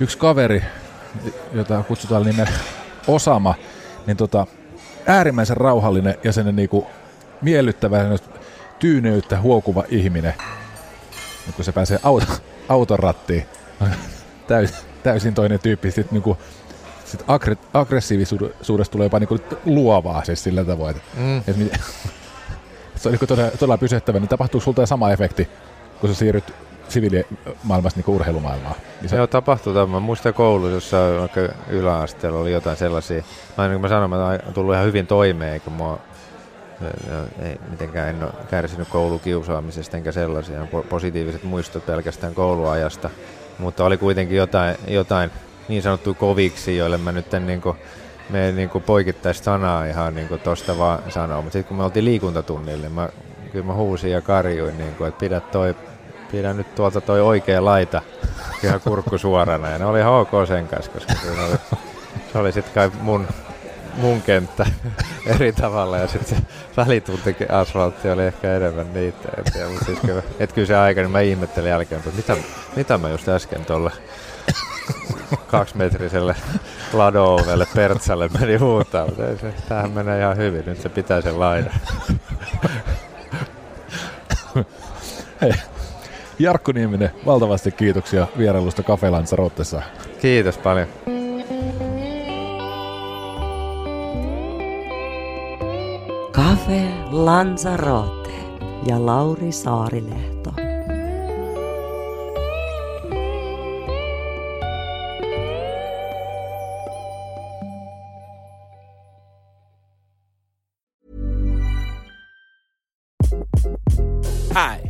yksi kaveri, jota kutsutaan nimellä Osama, niin tota, äärimmäisen rauhallinen ja sen niinku miellyttävä, tyyneyttä huokuva ihminen. Nyt kun se pääsee auto, auton rattiin, täysin, täysin toinen tyyppi. Sitten niinku, sit aggre, aggressiivisuudesta tulee jopa niinku luovaa siis sillä tavoin, Mm. et se on niinku todella, todella pysäyttävä, niin tapahtuuko sulta sama efekti, kun sä siirryt siviilimaailmasta niinku urheilumaailmaan? Niin sä, Joo, tapahtuu tämä. Mä muistan koulussa, jossa yläasteella oli jotain sellaisia. Mä, niin kuin mä sanoin, mä oon tullut ihan hyvin toimeen, eikä mua ei mitenkään en ole kärsinyt koulukiusaamisesta enkä sellaisia po- positiiviset muistot pelkästään kouluajasta, mutta oli kuitenkin jotain, jotain niin sanottu koviksi, joille mä nyt niin kuin, me niin kuin poikittaisi sanaa ihan niin kuin tosta vaan sanoa. Mutta sitten kun me oltiin liikuntatunnille, mä, kyllä mä huusin ja karjuin, niin kuin, että pidä, toi, pidä nyt tuolta toi oikea laita ihan kurkku suorana. Ja ne oli ihan ok sen kanssa, koska se oli, se oli sitten kai mun, mun kenttä eri tavalla. Ja sitten se välitunti asfaltti oli ehkä enemmän niitä. Et, ja, mutta siis kyllä, et kyllä se aika, niin mä ihmettelin jälkeen, että mitä, mitä mä just äsken tuolla kaksimetriselle lado-ovelle Pertsalle meni huutaa, mutta se, tämähän menee ihan hyvin, nyt se pitää sen laidan. Jarkko Nieminen, valtavasti kiitoksia vierailusta Cafe Lanzarottessa. Kiitos paljon. Cafe Lanzarote ja Lauri Saarilehto. Hi,